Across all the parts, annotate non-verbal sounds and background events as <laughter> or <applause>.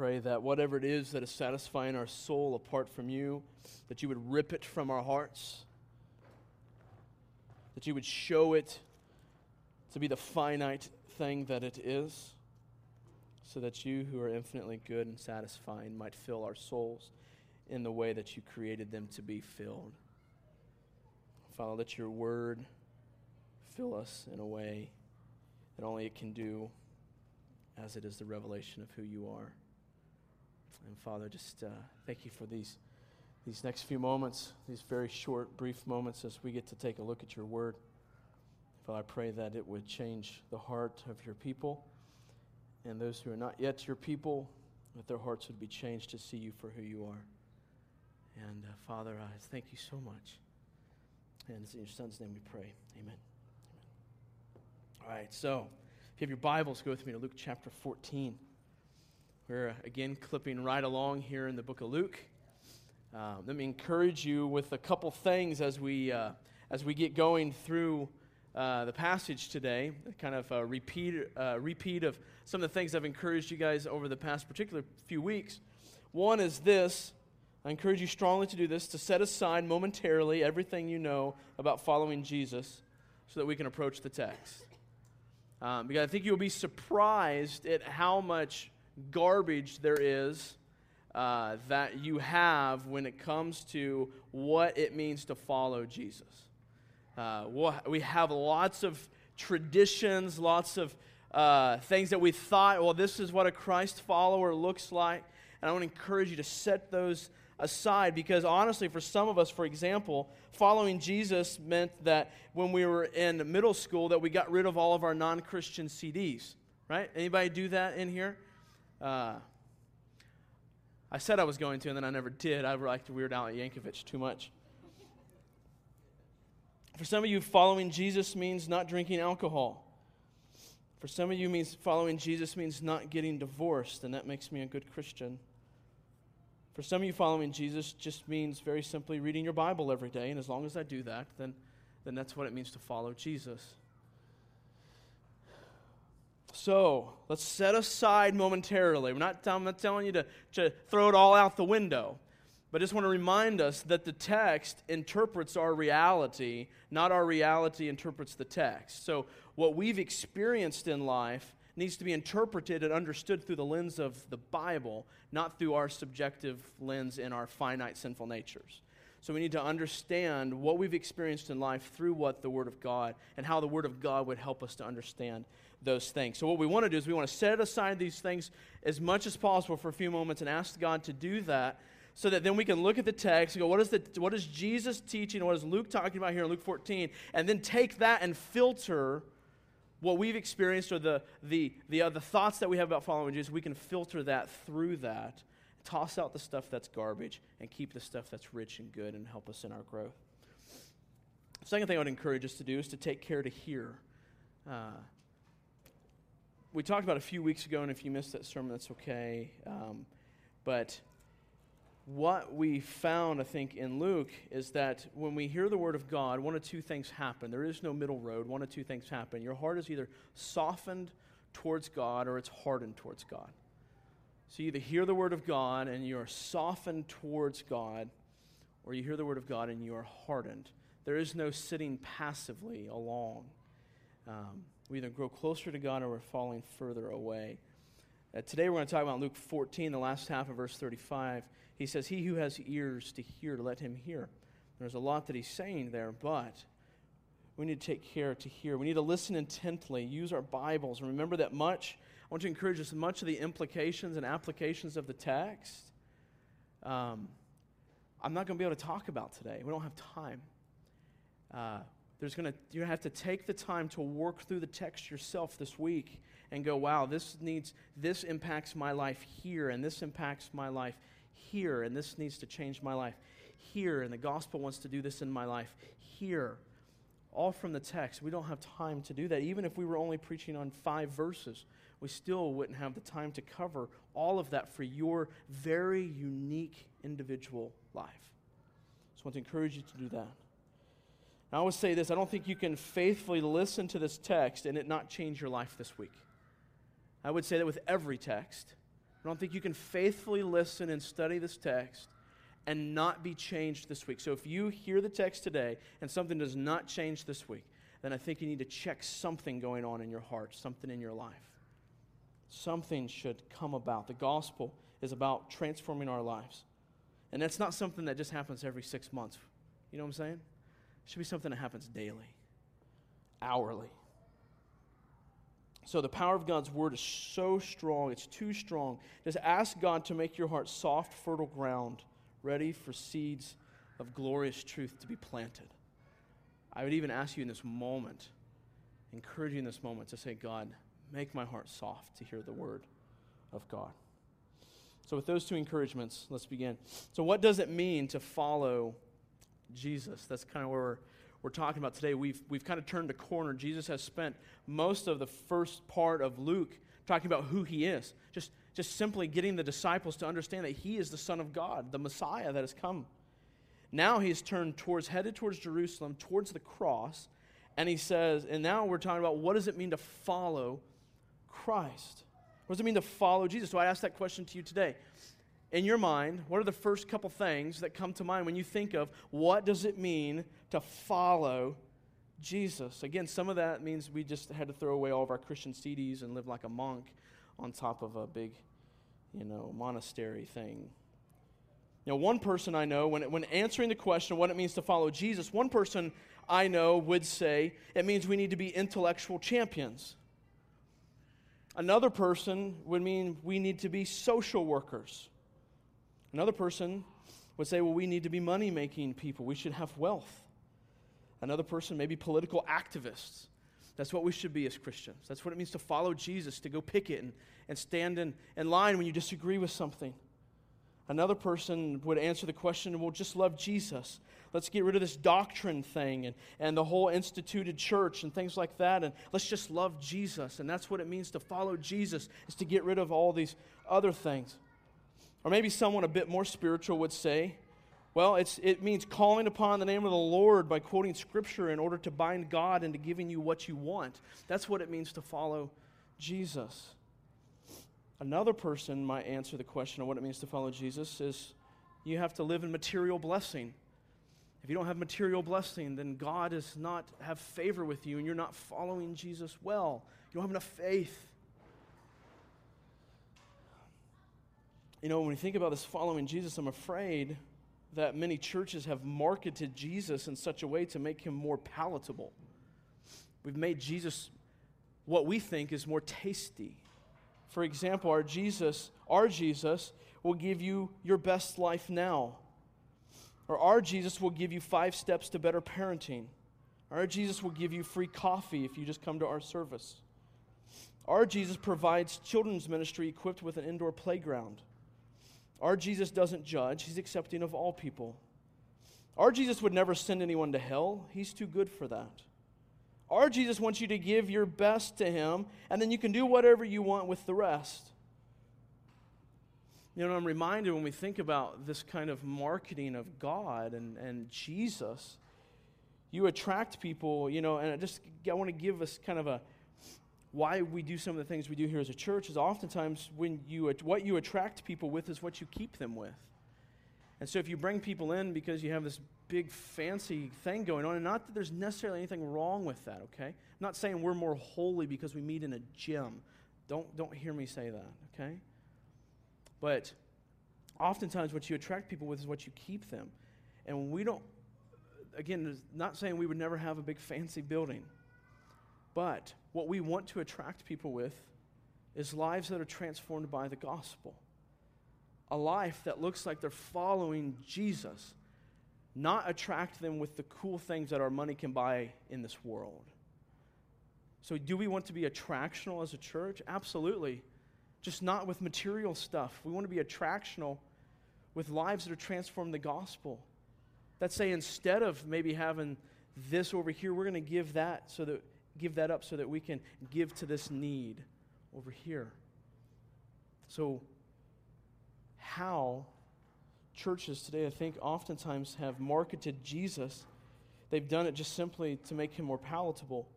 pray that whatever it is that is satisfying our soul apart from you, that you would rip it from our hearts, that you would show it to be the finite thing that it is, so that you, who are infinitely good and satisfying, might fill our souls in the way that you created them to be filled. Father, let your word fill us in a way that only it can do, as it is the revelation of who you are. And Father, just uh, thank you for these, these next few moments, these very short, brief moments as we get to take a look at your word. Father, I pray that it would change the heart of your people and those who are not yet your people, that their hearts would be changed to see you for who you are. And uh, Father, I thank you so much. And it's in your Son's name we pray. Amen. Amen. All right, so if you have your Bibles, go with me to Luke chapter 14. We're again clipping right along here in the book of Luke. Uh, let me encourage you with a couple things as we, uh, as we get going through uh, the passage today, kind of a repeat, uh, repeat of some of the things I've encouraged you guys over the past particular few weeks. One is this I encourage you strongly to do this to set aside momentarily everything you know about following Jesus so that we can approach the text. Um, because I think you'll be surprised at how much garbage there is uh, that you have when it comes to what it means to follow Jesus. Uh, we have lots of traditions, lots of uh, things that we thought, well, this is what a Christ follower looks like. And I want to encourage you to set those aside because honestly, for some of us, for example, following Jesus meant that when we were in middle school that we got rid of all of our non-Christian CDs. Right? Anybody do that in here? Uh, I said I was going to, and then I never did. I liked Weird Al Yankovic too much. For some of you, following Jesus means not drinking alcohol. For some of you, means following Jesus means not getting divorced, and that makes me a good Christian. For some of you, following Jesus just means very simply reading your Bible every day, and as long as I do that, then, then that's what it means to follow Jesus. So let's set aside momentarily. We're not, I'm not telling you to, to throw it all out the window. But I just want to remind us that the text interprets our reality, not our reality interprets the text. So, what we've experienced in life needs to be interpreted and understood through the lens of the Bible, not through our subjective lens in our finite sinful natures. So, we need to understand what we've experienced in life through what the Word of God and how the Word of God would help us to understand those things. So, what we want to do is we want to set aside these things as much as possible for a few moments and ask God to do that so that then we can look at the text and go, what is, the, what is Jesus teaching? What is Luke talking about here in Luke 14? And then take that and filter what we've experienced or the, the, the, uh, the thoughts that we have about following Jesus. We can filter that through that, toss out the stuff that's garbage, and keep the stuff that's rich and good and help us in our growth. The second thing I would encourage us to do is to take care to hear. Uh, we talked about a few weeks ago, and if you missed that sermon, that's okay. Um, but what we found, I think, in Luke is that when we hear the word of God, one of two things happen. There is no middle road. One of two things happen. Your heart is either softened towards God or it's hardened towards God. So you either hear the word of God and you are softened towards God, or you hear the word of God and you are hardened. There is no sitting passively along. Um, we either grow closer to God or we're falling further away. Uh, today we're going to talk about Luke 14, the last half of verse 35. He says, He who has ears to hear, let him hear. There's a lot that he's saying there, but we need to take care to hear. We need to listen intently, use our Bibles, and remember that much. I want to encourage us much of the implications and applications of the text. Um, I'm not going to be able to talk about today. We don't have time. Uh, there's to you have to take the time to work through the text yourself this week and go, wow, this needs this impacts my life here, and this impacts my life here, and this needs to change my life here, and the gospel wants to do this in my life here. All from the text. We don't have time to do that. Even if we were only preaching on five verses, we still wouldn't have the time to cover all of that for your very unique individual life. So I want to encourage you to do that. I always say this I don't think you can faithfully listen to this text and it not change your life this week. I would say that with every text I don't think you can faithfully listen and study this text and not be changed this week. So if you hear the text today and something does not change this week, then I think you need to check something going on in your heart, something in your life. Something should come about. The gospel is about transforming our lives. And that's not something that just happens every six months. You know what I'm saying? Should be something that happens daily, hourly. So the power of God's word is so strong, it's too strong. Just ask God to make your heart soft, fertile ground, ready for seeds of glorious truth to be planted. I would even ask you in this moment, encourage you in this moment to say, God, make my heart soft to hear the word of God. So, with those two encouragements, let's begin. So, what does it mean to follow Jesus? That's kind of where we're, we're talking about today. We've, we've kind of turned a corner. Jesus has spent most of the first part of Luke talking about who he is, just, just simply getting the disciples to understand that he is the Son of God, the Messiah that has come. Now he's turned towards, headed towards Jerusalem, towards the cross, and he says, and now we're talking about what does it mean to follow Christ? What does it mean to follow Jesus? So I ask that question to you today. In your mind, what are the first couple things that come to mind when you think of what does it mean to follow Jesus? Again, some of that means we just had to throw away all of our Christian CDs and live like a monk on top of a big, you know, monastery thing. You know, one person I know, when, when answering the question of what it means to follow Jesus, one person I know would say it means we need to be intellectual champions. Another person would mean we need to be social workers. Another person would say, well, we need to be money making people. We should have wealth. Another person, maybe political activists. That's what we should be as Christians. That's what it means to follow Jesus, to go picket and, and stand in, in line when you disagree with something. Another person would answer the question, well, just love Jesus. Let's get rid of this doctrine thing and, and the whole instituted church and things like that. And let's just love Jesus. And that's what it means to follow Jesus, is to get rid of all these other things. Or maybe someone a bit more spiritual would say, well, it's, it means calling upon the name of the Lord by quoting Scripture in order to bind God into giving you what you want. That's what it means to follow Jesus. Another person might answer the question of what it means to follow Jesus is you have to live in material blessing. If you don't have material blessing, then God does not have favor with you and you're not following Jesus well. You don't have enough faith. You know, when we think about this following Jesus, I'm afraid that many churches have marketed Jesus in such a way to make him more palatable. We've made Jesus what we think is more tasty. For example, our Jesus, our Jesus will give you your best life now. Or our Jesus will give you five steps to better parenting. Our Jesus will give you free coffee if you just come to our service. Our Jesus provides children's ministry equipped with an indoor playground. Our Jesus doesn't judge, He's accepting of all people. Our Jesus would never send anyone to hell, He's too good for that. Our Jesus wants you to give your best to Him, and then you can do whatever you want with the rest. You know, I'm reminded when we think about this kind of marketing of God and, and Jesus, you attract people, you know, and I just I want to give us kind of a why we do some of the things we do here as a church is oftentimes when you what you attract people with is what you keep them with. And so if you bring people in because you have this big fancy thing going on, and not that there's necessarily anything wrong with that, okay? I'm not saying we're more holy because we meet in a gym. Don't don't hear me say that, okay? But oftentimes, what you attract people with is what you keep them. And we don't, again, not saying we would never have a big fancy building, but what we want to attract people with is lives that are transformed by the gospel. A life that looks like they're following Jesus, not attract them with the cool things that our money can buy in this world. So, do we want to be attractional as a church? Absolutely just not with material stuff. We want to be attractional with lives that are transformed the gospel. That say instead of maybe having this over here, we're going to give that so that give that up so that we can give to this need over here. So how churches today I think oftentimes have marketed Jesus, they've done it just simply to make him more palatable.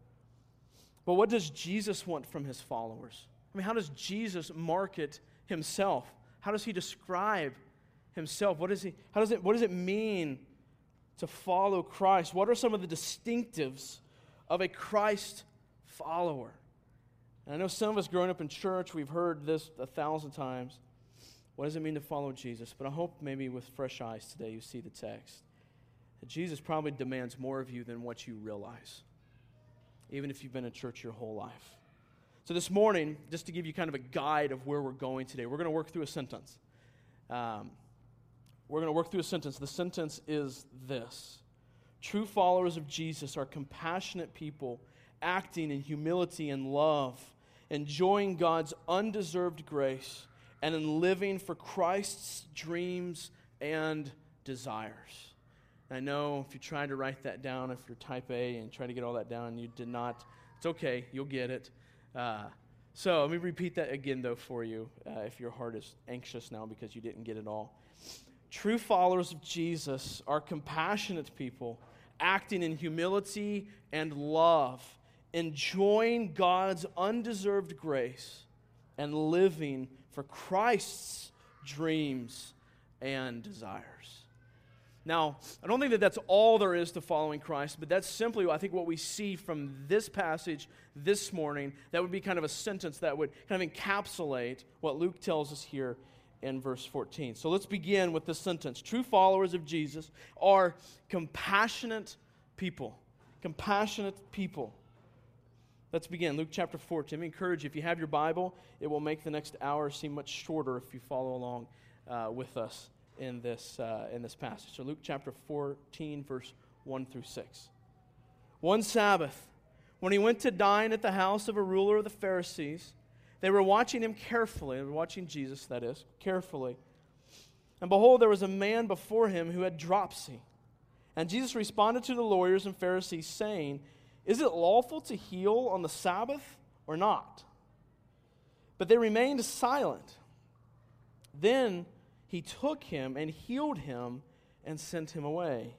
But what does Jesus want from his followers? I mean, how does Jesus market himself? How does he describe himself? What, is he, how does it, what does it mean to follow Christ? What are some of the distinctives of a Christ follower? And I know some of us growing up in church, we've heard this a thousand times. What does it mean to follow Jesus? But I hope maybe with fresh eyes today you see the text. That Jesus probably demands more of you than what you realize, even if you've been in church your whole life. So, this morning, just to give you kind of a guide of where we're going today, we're going to work through a sentence. Um, we're going to work through a sentence. The sentence is this True followers of Jesus are compassionate people acting in humility and love, enjoying God's undeserved grace, and in living for Christ's dreams and desires. And I know if you're trying to write that down, if you're type A and trying to get all that down, you did not, it's okay, you'll get it. Uh, so let me repeat that again, though, for you, uh, if your heart is anxious now because you didn't get it all. True followers of Jesus are compassionate people, acting in humility and love, enjoying God's undeserved grace, and living for Christ's dreams and desires. Now, I don't think that that's all there is to following Christ, but that's simply, I think, what we see from this passage this morning. That would be kind of a sentence that would kind of encapsulate what Luke tells us here in verse 14. So let's begin with this sentence. True followers of Jesus are compassionate people. Compassionate people. Let's begin. Luke chapter 14. Let me encourage you, if you have your Bible, it will make the next hour seem much shorter if you follow along uh, with us in this, uh, in this passage. So, Luke chapter 14, verse 1 through 6. One Sabbath, when he went to dine at the house of a ruler of the Pharisees, they were watching him carefully. They were watching Jesus, that is, carefully. And behold, there was a man before him who had dropsy. And Jesus responded to the lawyers and Pharisees, saying, Is it lawful to heal on the Sabbath or not? But they remained silent. Then he took him and healed him and sent him away.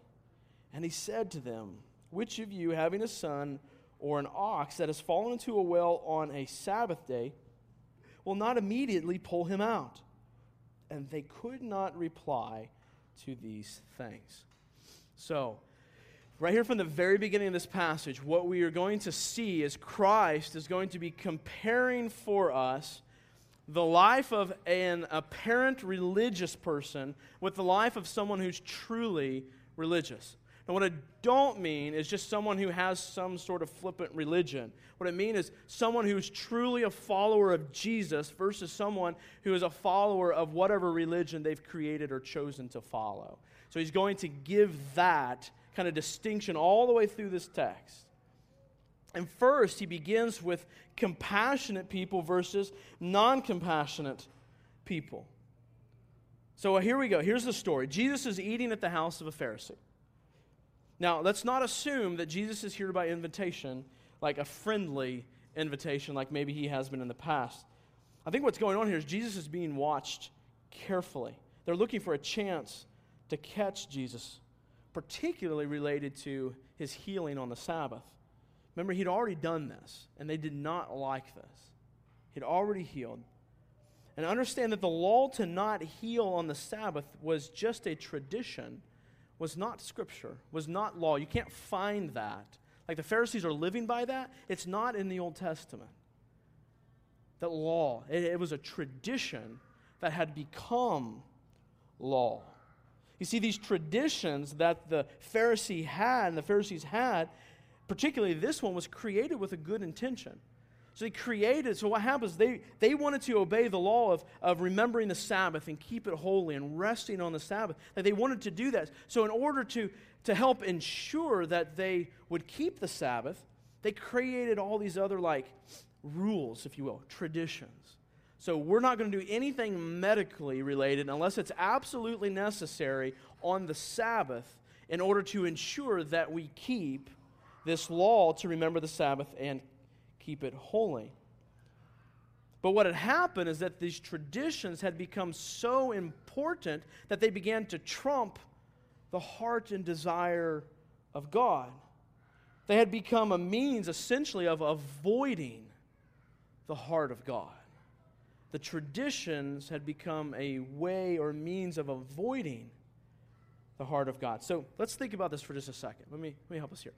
And he said to them, Which of you, having a son or an ox that has fallen into a well on a Sabbath day, will not immediately pull him out. And they could not reply to these things. So, right here from the very beginning of this passage, what we are going to see is Christ is going to be comparing for us the life of an apparent religious person with the life of someone who's truly religious. Now, what I don't mean is just someone who has some sort of flippant religion. What I mean is someone who's truly a follower of Jesus versus someone who is a follower of whatever religion they've created or chosen to follow. So he's going to give that kind of distinction all the way through this text. And first, he begins with compassionate people versus non compassionate people. So here we go. Here's the story Jesus is eating at the house of a Pharisee. Now, let's not assume that Jesus is here by invitation, like a friendly invitation, like maybe he has been in the past. I think what's going on here is Jesus is being watched carefully. They're looking for a chance to catch Jesus, particularly related to his healing on the Sabbath. Remember, he'd already done this, and they did not like this. He'd already healed. And understand that the law to not heal on the Sabbath was just a tradition was not scripture, was not law. You can't find that. Like the Pharisees are living by that. It's not in the Old Testament. That law, it, it was a tradition that had become law. You see, these traditions that the Pharisee had and the Pharisees had, particularly this one, was created with a good intention. So he created, so what happens? They, they wanted to obey the law of, of remembering the Sabbath and keep it holy and resting on the Sabbath. Like they wanted to do that. So, in order to, to help ensure that they would keep the Sabbath, they created all these other, like, rules, if you will, traditions. So, we're not going to do anything medically related unless it's absolutely necessary on the Sabbath in order to ensure that we keep this law to remember the Sabbath and keep it holy. But what had happened is that these traditions had become so important that they began to trump the heart and desire of God. They had become a means, essentially, of avoiding the heart of God. the traditions had become a way or means of avoiding the heart of God. So let's think about this for just a second. Let me, let me help us here.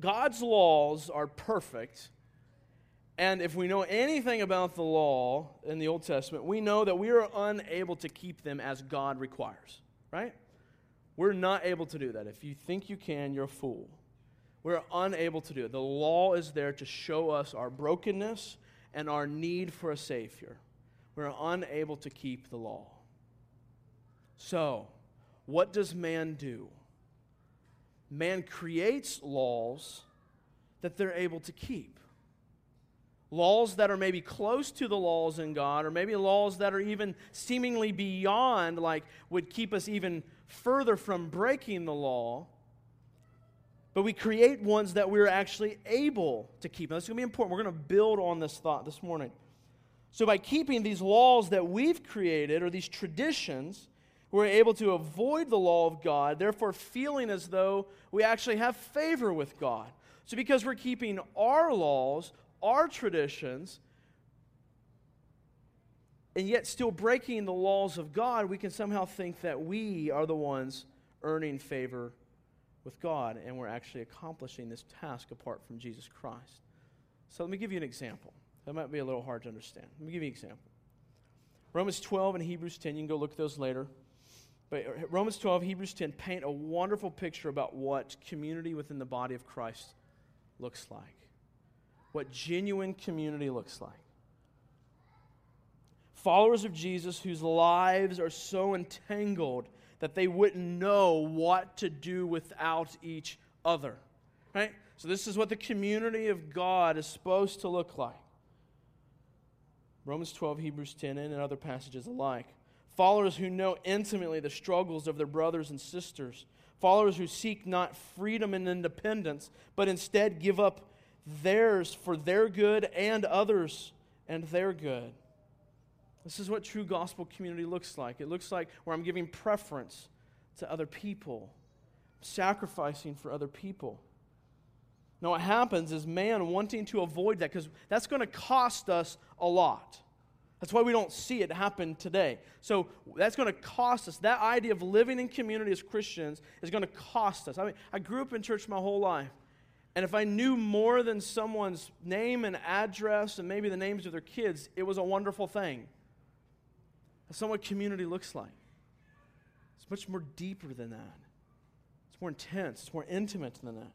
God's laws are perfect. And if we know anything about the law in the Old Testament, we know that we are unable to keep them as God requires, right? We're not able to do that. If you think you can, you're a fool. We're unable to do it. The law is there to show us our brokenness and our need for a Savior. We're unable to keep the law. So, what does man do? Man creates laws that they're able to keep. Laws that are maybe close to the laws in God, or maybe laws that are even seemingly beyond, like would keep us even further from breaking the law. But we create ones that we're actually able to keep. This is going to be important. We're going to build on this thought this morning. So, by keeping these laws that we've created, or these traditions, we're able to avoid the law of God, therefore, feeling as though we actually have favor with God. So, because we're keeping our laws, our traditions, and yet still breaking the laws of God, we can somehow think that we are the ones earning favor with God, and we're actually accomplishing this task apart from Jesus Christ. So, let me give you an example. That might be a little hard to understand. Let me give you an example. Romans 12 and Hebrews 10, you can go look at those later. But Romans 12, Hebrews 10 paint a wonderful picture about what community within the body of Christ looks like. What genuine community looks like. Followers of Jesus whose lives are so entangled that they wouldn't know what to do without each other. Right? So, this is what the community of God is supposed to look like. Romans 12, Hebrews 10, and other passages alike followers who know intimately the struggles of their brothers and sisters, followers who seek not freedom and independence, but instead give up theirs for their good and others and their good. This is what true gospel community looks like. It looks like where I'm giving preference to other people, sacrificing for other people. Now, what happens is man wanting to avoid that because that's going to cost us a lot. That's why we don't see it happen today. So that's going to cost us. That idea of living in community as Christians is going to cost us. I mean, I grew up in church my whole life. And if I knew more than someone's name and address and maybe the names of their kids, it was a wonderful thing. That's not what community looks like. It's much more deeper than that. It's more intense, it's more intimate than that.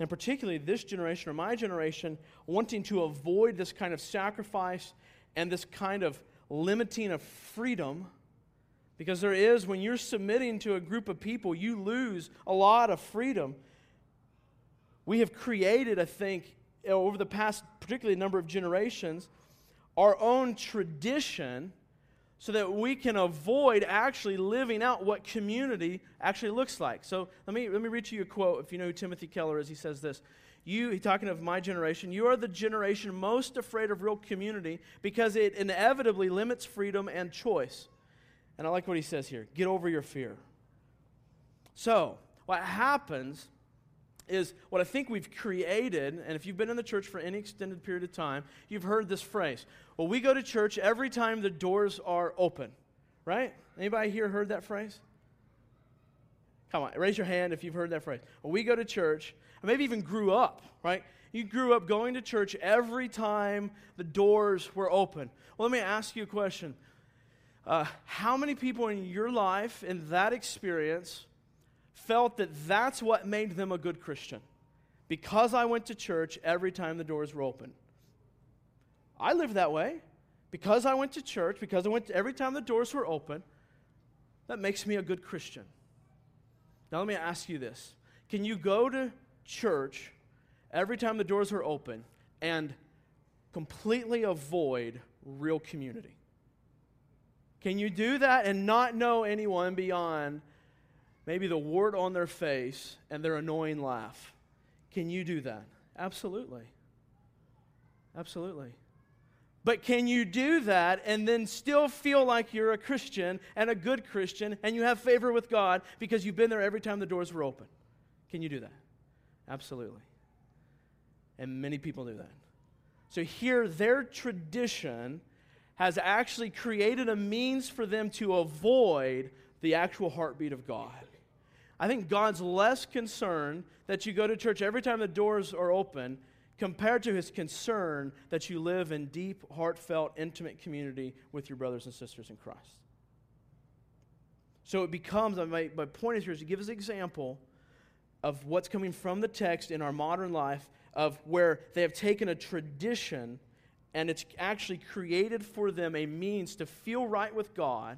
And particularly this generation or my generation wanting to avoid this kind of sacrifice and this kind of limiting of freedom. Because there is, when you're submitting to a group of people, you lose a lot of freedom. We have created, I think, over the past, particularly a number of generations, our own tradition so that we can avoid actually living out what community actually looks like. So let me, let me read to you a quote. If you know who Timothy Keller is, he says this you, talking of my generation, you are the generation most afraid of real community because it inevitably limits freedom and choice. And I like what he says here get over your fear. So, what happens is what I think we've created, and if you've been in the church for any extended period of time, you've heard this phrase. Well, we go to church every time the doors are open, right? Anybody here heard that phrase? Come on, raise your hand if you've heard that phrase. Well, we go to church or maybe even grew up, right? You grew up going to church every time the doors were open. Well, let me ask you a question. Uh, how many people in your life, in that experience, felt that that's what made them a good Christian? Because I went to church every time the doors were open. I lived that way. Because I went to church, because I went to, every time the doors were open, that makes me a good Christian. Now, let me ask you this Can you go to church every time the doors are open and completely avoid real community? Can you do that and not know anyone beyond maybe the wart on their face and their annoying laugh? Can you do that? Absolutely. Absolutely. But can you do that and then still feel like you're a Christian and a good Christian and you have favor with God because you've been there every time the doors were open? Can you do that? Absolutely. And many people do that. So here, their tradition has actually created a means for them to avoid the actual heartbeat of God. I think God's less concerned that you go to church every time the doors are open compared to his concern that you live in deep, heartfelt, intimate community with your brothers and sisters in Christ. So it becomes, my, my point is here is to give us an example of what's coming from the text in our modern life of where they have taken a tradition and it's actually created for them a means to feel right with God,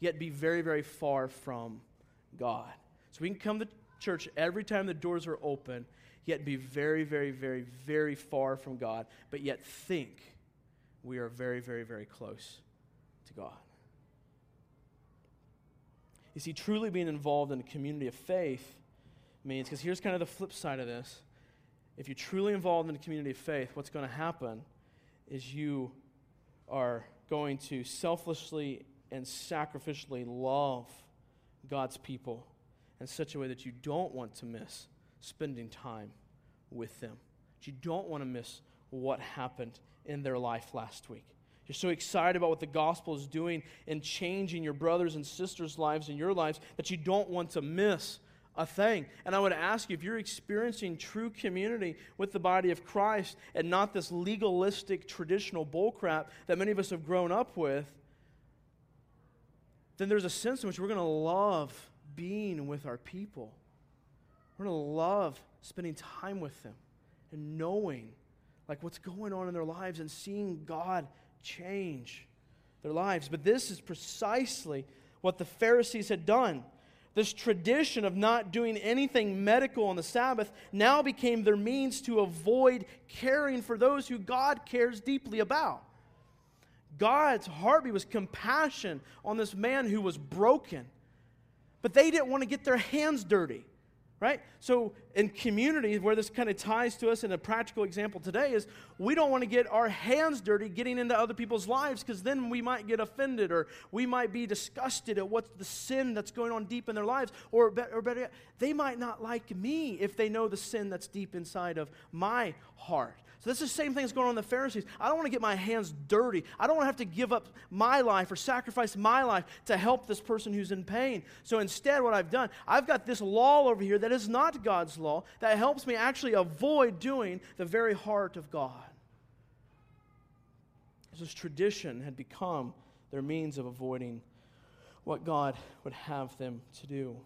yet be very, very far from God. So we can come to church every time the doors are open, yet be very, very, very, very far from God, but yet think we are very, very, very close to God. You see, truly being involved in a community of faith means, because here's kind of the flip side of this. If you're truly involved in a community of faith, what's going to happen is you are going to selflessly and sacrificially love God's people in such a way that you don't want to miss spending time with them. You don't want to miss what happened in their life last week. You're so excited about what the gospel is doing and changing your brothers and sisters' lives and your lives that you don't want to miss a thing. And I would ask you if you're experiencing true community with the body of Christ and not this legalistic traditional bullcrap that many of us have grown up with, then there's a sense in which we're going to love being with our people. We're going to love spending time with them and knowing like what's going on in their lives and seeing God change their lives. But this is precisely what the Pharisees had done. This tradition of not doing anything medical on the Sabbath now became their means to avoid caring for those who God cares deeply about. God's heartbeat was compassion on this man who was broken. But they didn't want to get their hands dirty right? So, in community, where this kind of ties to us, in a practical example today is we don't want to get our hands dirty getting into other people's lives because then we might get offended or we might be disgusted at what's the sin that's going on deep in their lives. Or, or better yet, they might not like me if they know the sin that's deep inside of my heart. So this is the same thing that's going on in the Pharisees. I don't want to get my hands dirty. I don't want to have to give up my life or sacrifice my life to help this person who's in pain. So instead, what I've done, I've got this law over here that is not God's law that helps me actually avoid doing the very heart of God. This tradition had become their means of avoiding what God would have them to do.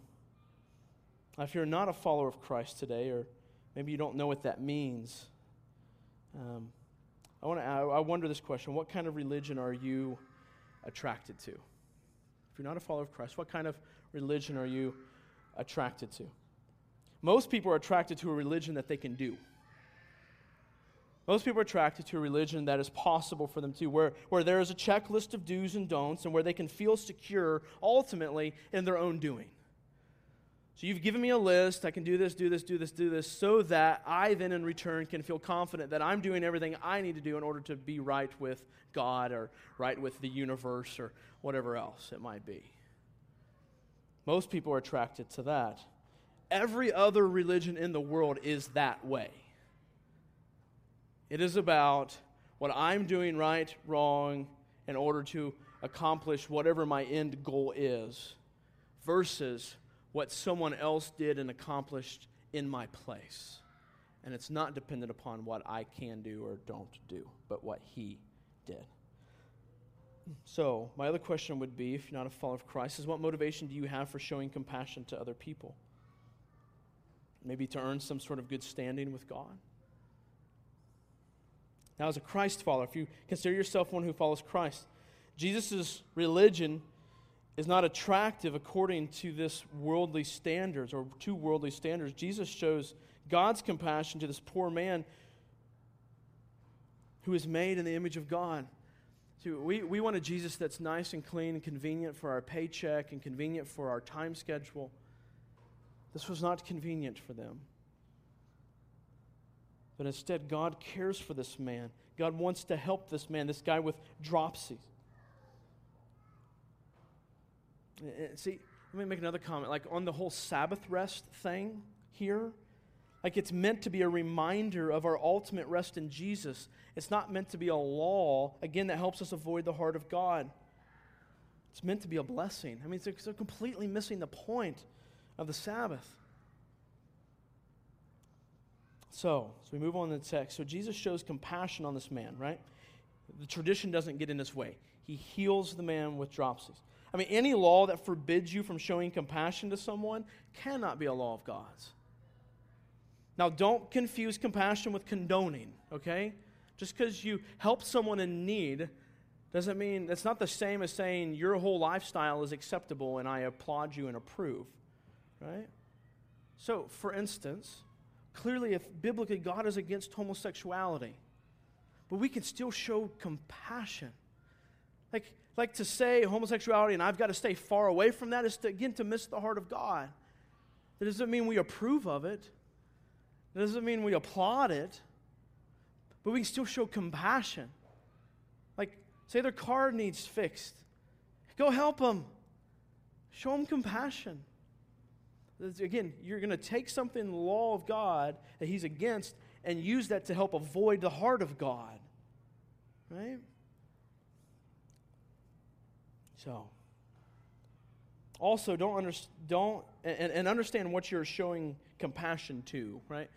Now, if you're not a follower of Christ today, or maybe you don't know what that means, um, I, wanna, I, wonder this question What kind of religion are you attracted to? If you're not a follower of Christ, what kind of religion are you attracted to? Most people are attracted to a religion that they can do. Most people are attracted to a religion that is possible for them to, where, where there is a checklist of do's and don'ts and where they can feel secure ultimately in their own doing. So you've given me a list. I can do this, do this, do this, do this, so that I then in return can feel confident that I'm doing everything I need to do in order to be right with God or right with the universe or whatever else it might be. Most people are attracted to that. Every other religion in the world is that way. It is about what I'm doing right, wrong, in order to accomplish whatever my end goal is, versus what someone else did and accomplished in my place. And it's not dependent upon what I can do or don't do, but what he did. So, my other question would be if you're not a follower of Christ, is what motivation do you have for showing compassion to other people? Maybe to earn some sort of good standing with God? Now, as a Christ follower, if you consider yourself one who follows Christ, Jesus' religion is not attractive according to this worldly standards or to worldly standards. Jesus shows God's compassion to this poor man who is made in the image of God. So we, we want a Jesus that's nice and clean and convenient for our paycheck and convenient for our time schedule. This was not convenient for them. But instead, God cares for this man. God wants to help this man, this guy with dropsy. Eh, see, let me make another comment. Like on the whole Sabbath rest thing here, Like it's meant to be a reminder of our ultimate rest in Jesus. It's not meant to be a law, again, that helps us avoid the heart of God. It's meant to be a blessing. I mean, it's, it's completely missing the point of the Sabbath. So, so we move on to the text. So Jesus shows compassion on this man, right? The tradition doesn't get in his way. He heals the man with dropsies. I mean, any law that forbids you from showing compassion to someone cannot be a law of God's. Now, don't confuse compassion with condoning, okay? Just because you help someone in need doesn't mean that's not the same as saying your whole lifestyle is acceptable and I applaud you and approve, right? So, for instance, clearly, if biblically God is against homosexuality, but we can still show compassion. Like, like to say homosexuality and I've got to stay far away from that is to, again to miss the heart of God. That doesn't mean we approve of it. That doesn't mean we applaud it. But we can still show compassion. Like, say their car needs fixed. Go help them. Show them compassion. Again, you're going to take something in the law of God that He's against and use that to help avoid the heart of God. Right? So, also don't under, don't and, and understand what you're showing compassion to, right?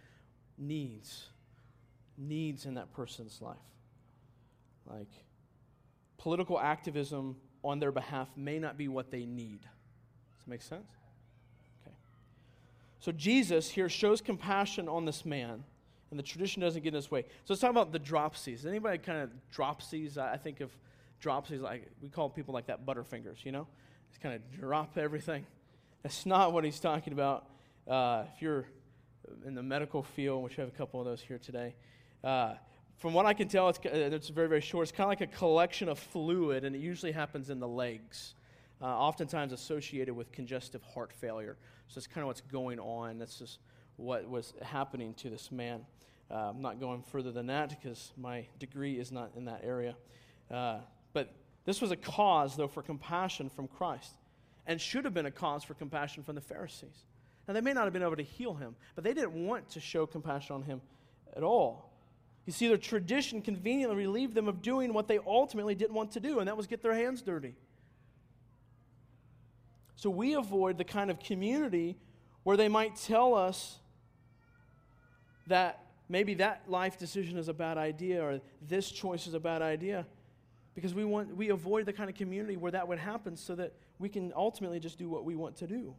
Needs. Needs in that person's life. Like political activism on their behalf may not be what they need. Does that make sense? Okay. So Jesus here shows compassion on this man and the tradition doesn't get in his way. So let's talk about the dropsies. Anybody kind of dropsies? I think of dropsies like we call people like that butterfingers. You know, just kind of drop everything. That's not what he's talking about. Uh, if you're in the medical field, which we have a couple of those here today, uh, from what I can tell, it's, uh, it's very, very short. It's kind of like a collection of fluid, and it usually happens in the legs, uh, oftentimes associated with congestive heart failure. So it's kind of what's going on. That's just what was happening to this man. Uh, I'm not going further than that because my degree is not in that area. Uh, this was a cause, though, for compassion from Christ, and should have been a cause for compassion from the Pharisees. Now, they may not have been able to heal him, but they didn't want to show compassion on him at all. You see, their tradition conveniently relieved them of doing what they ultimately didn't want to do, and that was get their hands dirty. So we avoid the kind of community where they might tell us that maybe that life decision is a bad idea or this choice is a bad idea because we want we avoid the kind of community where that would happen so that we can ultimately just do what we want to do.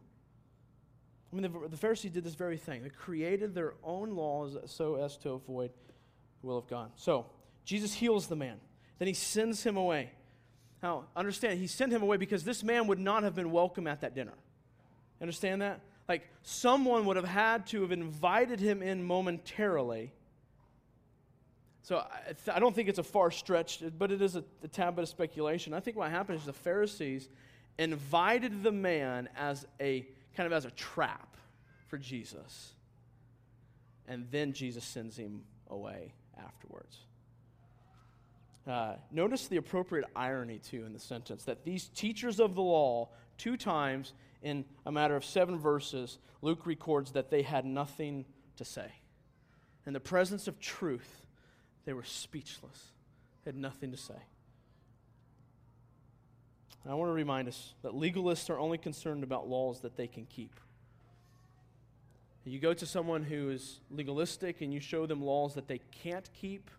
I mean the, the pharisees did this very thing. They created their own laws so as to avoid the will of god. So jesus heals the man. Then he sends him away. Now understand he sent him away because this man would not have been welcome at that dinner. Understand that? Like someone would have had to have invited him in momentarily. So I, I don't think it's a far stretch, but it is a, a tad bit of speculation. I think what happened is the Pharisees invited the man as a kind of as a trap for Jesus. And then Jesus sends him away afterwards. Uh, notice the appropriate irony, too, in the sentence that these teachers of the law, two times in a matter of seven verses, Luke records that they had nothing to say. In the presence of truth, they were speechless, had nothing to say. I want to remind us that legalists are only concerned about laws that they can keep. You go to someone who is legalistic and you show them laws that they can't keep,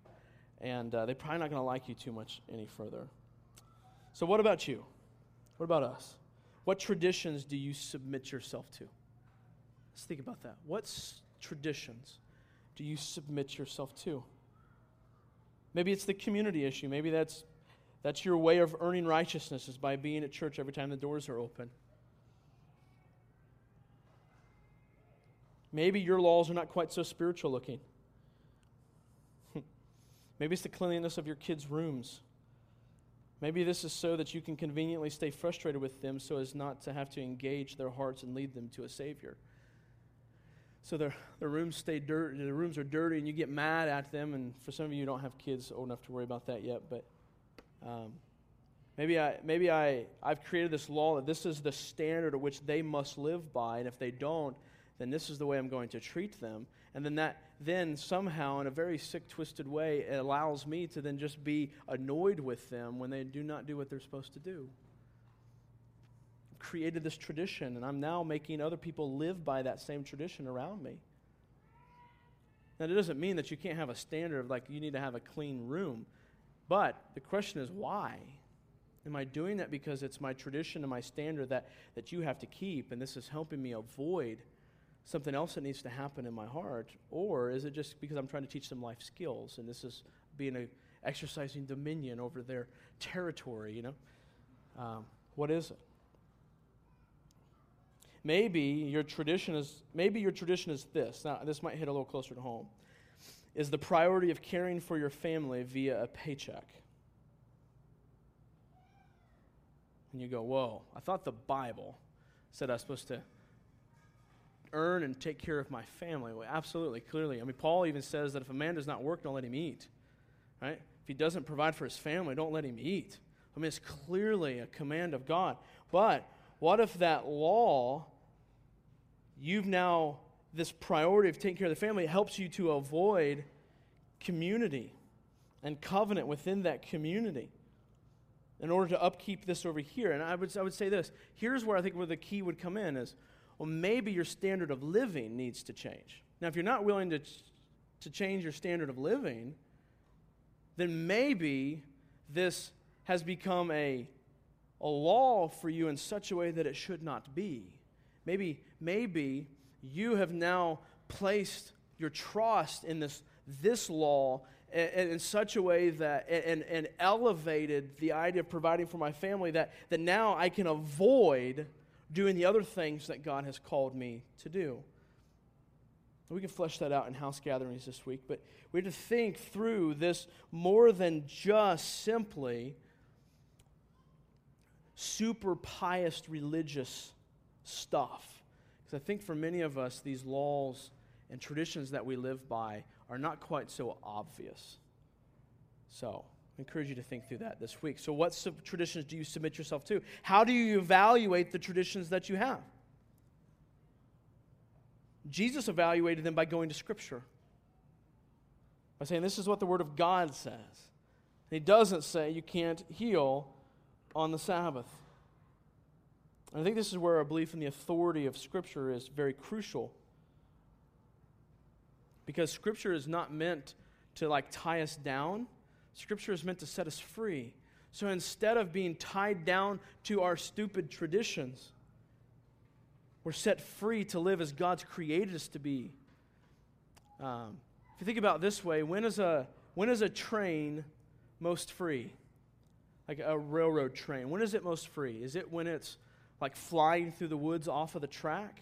and uh, they're probably not going to like you too much any further. So, what about you? What about us? What traditions do you submit yourself to? Let's think about that. What s- traditions do you submit yourself to? Maybe it's the community issue. Maybe that's, that's your way of earning righteousness is by being at church every time the doors are open. Maybe your laws are not quite so spiritual looking. <laughs> Maybe it's the cleanliness of your kids' rooms. Maybe this is so that you can conveniently stay frustrated with them so as not to have to engage their hearts and lead them to a Savior. So their, their rooms stay dirty, the rooms are dirty, and you get mad at them. And for some of you, you don't have kids old enough to worry about that yet, but um, maybe I maybe I I've created this law that this is the standard at which they must live by, and if they don't, then this is the way I'm going to treat them. And then that then somehow in a very sick twisted way it allows me to then just be annoyed with them when they do not do what they're supposed to do. Created this tradition and I'm now making other people live by that same tradition around me. Now, it doesn't mean that you can't have a standard of like you need to have a clean room. But the question is why? Am I doing that because it's my tradition and my standard that, that you have to keep, and this is helping me avoid something else that needs to happen in my heart? Or is it just because I'm trying to teach them life skills, and this is being a, exercising dominion over their territory, you know? Um, what is it? Maybe your tradition is maybe your tradition is this. Now this might hit a little closer to home. Is the priority of caring for your family via a paycheck. And you go, "Whoa, I thought the Bible said I was supposed to earn and take care of my family." Well, absolutely, clearly. I mean, Paul even says that if a man does not work, don't let him eat. Right? If he doesn't provide for his family, don't let him eat. I mean, it's clearly a command of God. But what if that law, you've now, this priority of taking care of the family, helps you to avoid community and covenant within that community in order to upkeep this over here? And I would, I would say this here's where I think where the key would come in is well, maybe your standard of living needs to change. Now, if you're not willing to, to change your standard of living, then maybe this has become a a law for you in such a way that it should not be. Maybe, maybe you have now placed your trust in this, this law in, in such a way that and, and elevated the idea of providing for my family that, that now I can avoid doing the other things that God has called me to do. We can flesh that out in house gatherings this week, but we have to think through this more than just simply super pious religious stuff. Because I think for many of us, these laws and traditions that we live by are not quite so obvious. So, I encourage you to think through that this week. So, what sub- traditions do you submit yourself to? How do you evaluate the traditions that you have? Jesus evaluated them by going to Scripture, by saying, This is what the Word of God says. He doesn't say you can't heal on the Sabbath. And I think this is where our belief in the authority of Scripture is very crucial. Because Scripture is not meant to like tie us down, Scripture is meant to set us free. So instead of being tied down to our stupid traditions, we're set free to live as God's created us to be. Um, if you think about this way, when is a when is a train most free? like a railroad train. When is it most free? Is it when it's like flying through the woods off of the track?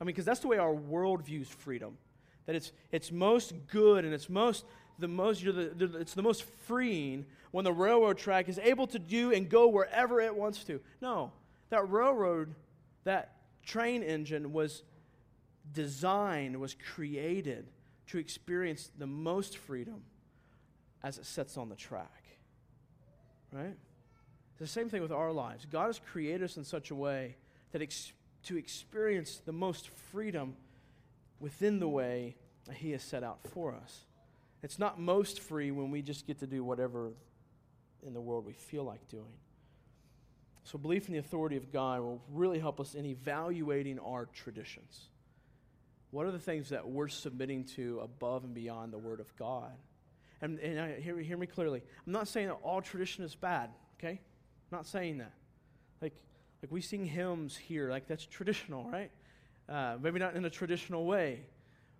I mean, because that's the way our world views freedom. That it's, it's most good and it's most the most you know, the, the, it's the most freeing when the railroad track is able to do and go wherever it wants to. No, that railroad, that train engine was designed, was created to experience the most freedom as it sets on the track. Right? It's the same thing with our lives. God has created us in such a way that ex- to experience the most freedom within the way that He has set out for us. It's not most free when we just get to do whatever in the world we feel like doing. So, belief in the authority of God will really help us in evaluating our traditions. What are the things that we're submitting to above and beyond the Word of God? And, and I, hear, hear me clearly. I'm not saying that all tradition is bad, okay? I'm not saying that. Like, like we sing hymns here, like that's traditional, right? Uh, maybe not in a traditional way,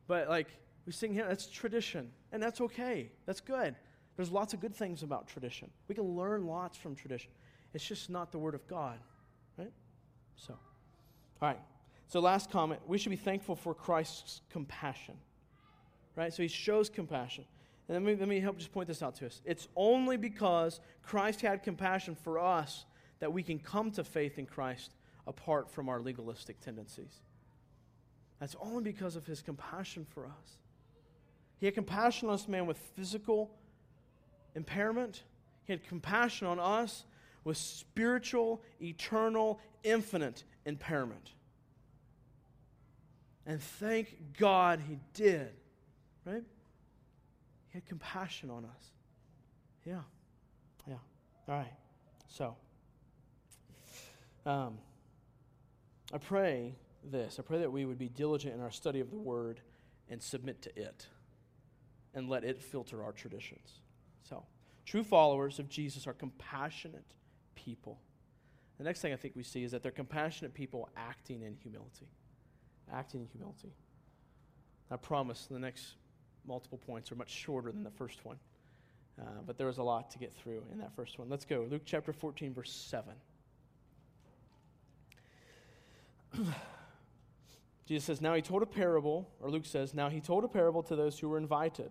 but like we sing hymns, that's tradition. And that's okay. That's good. There's lots of good things about tradition. We can learn lots from tradition. It's just not the Word of God, right? So, all right. So, last comment we should be thankful for Christ's compassion, right? So, He shows compassion. Let me, let me help just point this out to us. It's only because Christ had compassion for us that we can come to faith in Christ apart from our legalistic tendencies. That's only because of his compassion for us. He had compassion on us, man, with physical impairment. He had compassion on us with spiritual, eternal, infinite impairment. And thank God he did. Right? Had compassion on us. Yeah. Yeah. All right. So, um, I pray this. I pray that we would be diligent in our study of the Word and submit to it and let it filter our traditions. So, true followers of Jesus are compassionate people. The next thing I think we see is that they're compassionate people acting in humility. Acting in humility. I promise the next multiple points are much shorter than the first one. Uh, but there was a lot to get through in that first one. Let's go. Luke chapter 14, verse 7. <clears throat> Jesus says, Now he told a parable, or Luke says, Now he told a parable to those who were invited.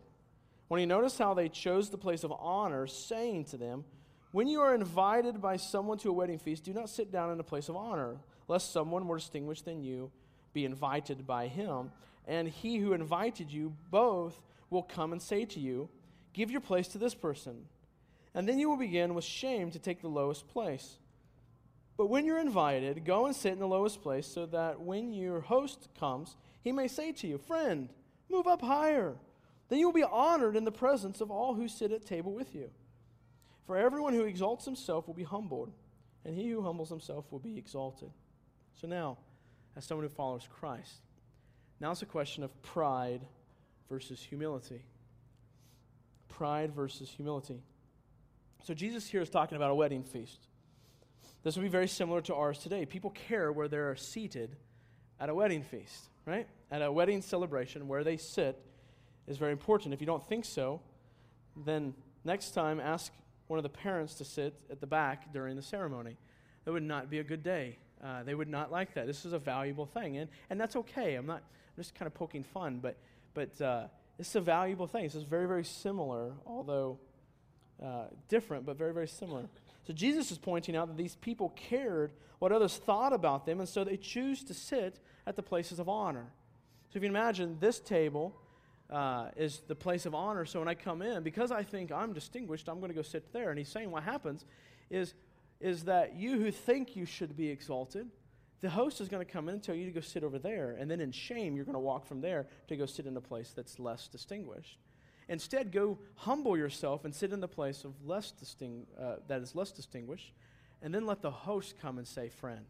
When he noticed how they chose the place of honor, saying to them, When you are invited by someone to a wedding feast, do not sit down in a place of honor, lest someone more distinguished than you be invited by him. And he who invited you both will come and say to you, Give your place to this person. And then you will begin with shame to take the lowest place. But when you're invited, go and sit in the lowest place so that when your host comes, he may say to you, Friend, move up higher. Then you will be honored in the presence of all who sit at table with you. For everyone who exalts himself will be humbled, and he who humbles himself will be exalted. So now, as someone who follows Christ, now it's a question of pride versus humility pride versus humility. So Jesus here is talking about a wedding feast. This would be very similar to ours today. People care where they're seated at a wedding feast, right? At a wedding celebration, where they sit is very important. If you don't think so, then next time ask one of the parents to sit at the back during the ceremony. That would not be a good day. Uh, they would not like that. This is a valuable thing, and, and that's okay. I'm not I'm just kind of poking fun, but but uh, this is a valuable thing. This is very, very similar, although uh, different, but very, very similar. So Jesus is pointing out that these people cared what others thought about them, and so they choose to sit at the places of honor. So if you imagine this table uh, is the place of honor, so when I come in, because I think I'm distinguished, I'm going to go sit there. And he's saying what happens is, is that you who think you should be exalted, the host is going to come in and tell you to go sit over there. And then in shame, you're going to walk from there to go sit in a place that's less distinguished. Instead, go humble yourself and sit in the place of less disting- uh, that is less distinguished. And then let the host come and say, Friend,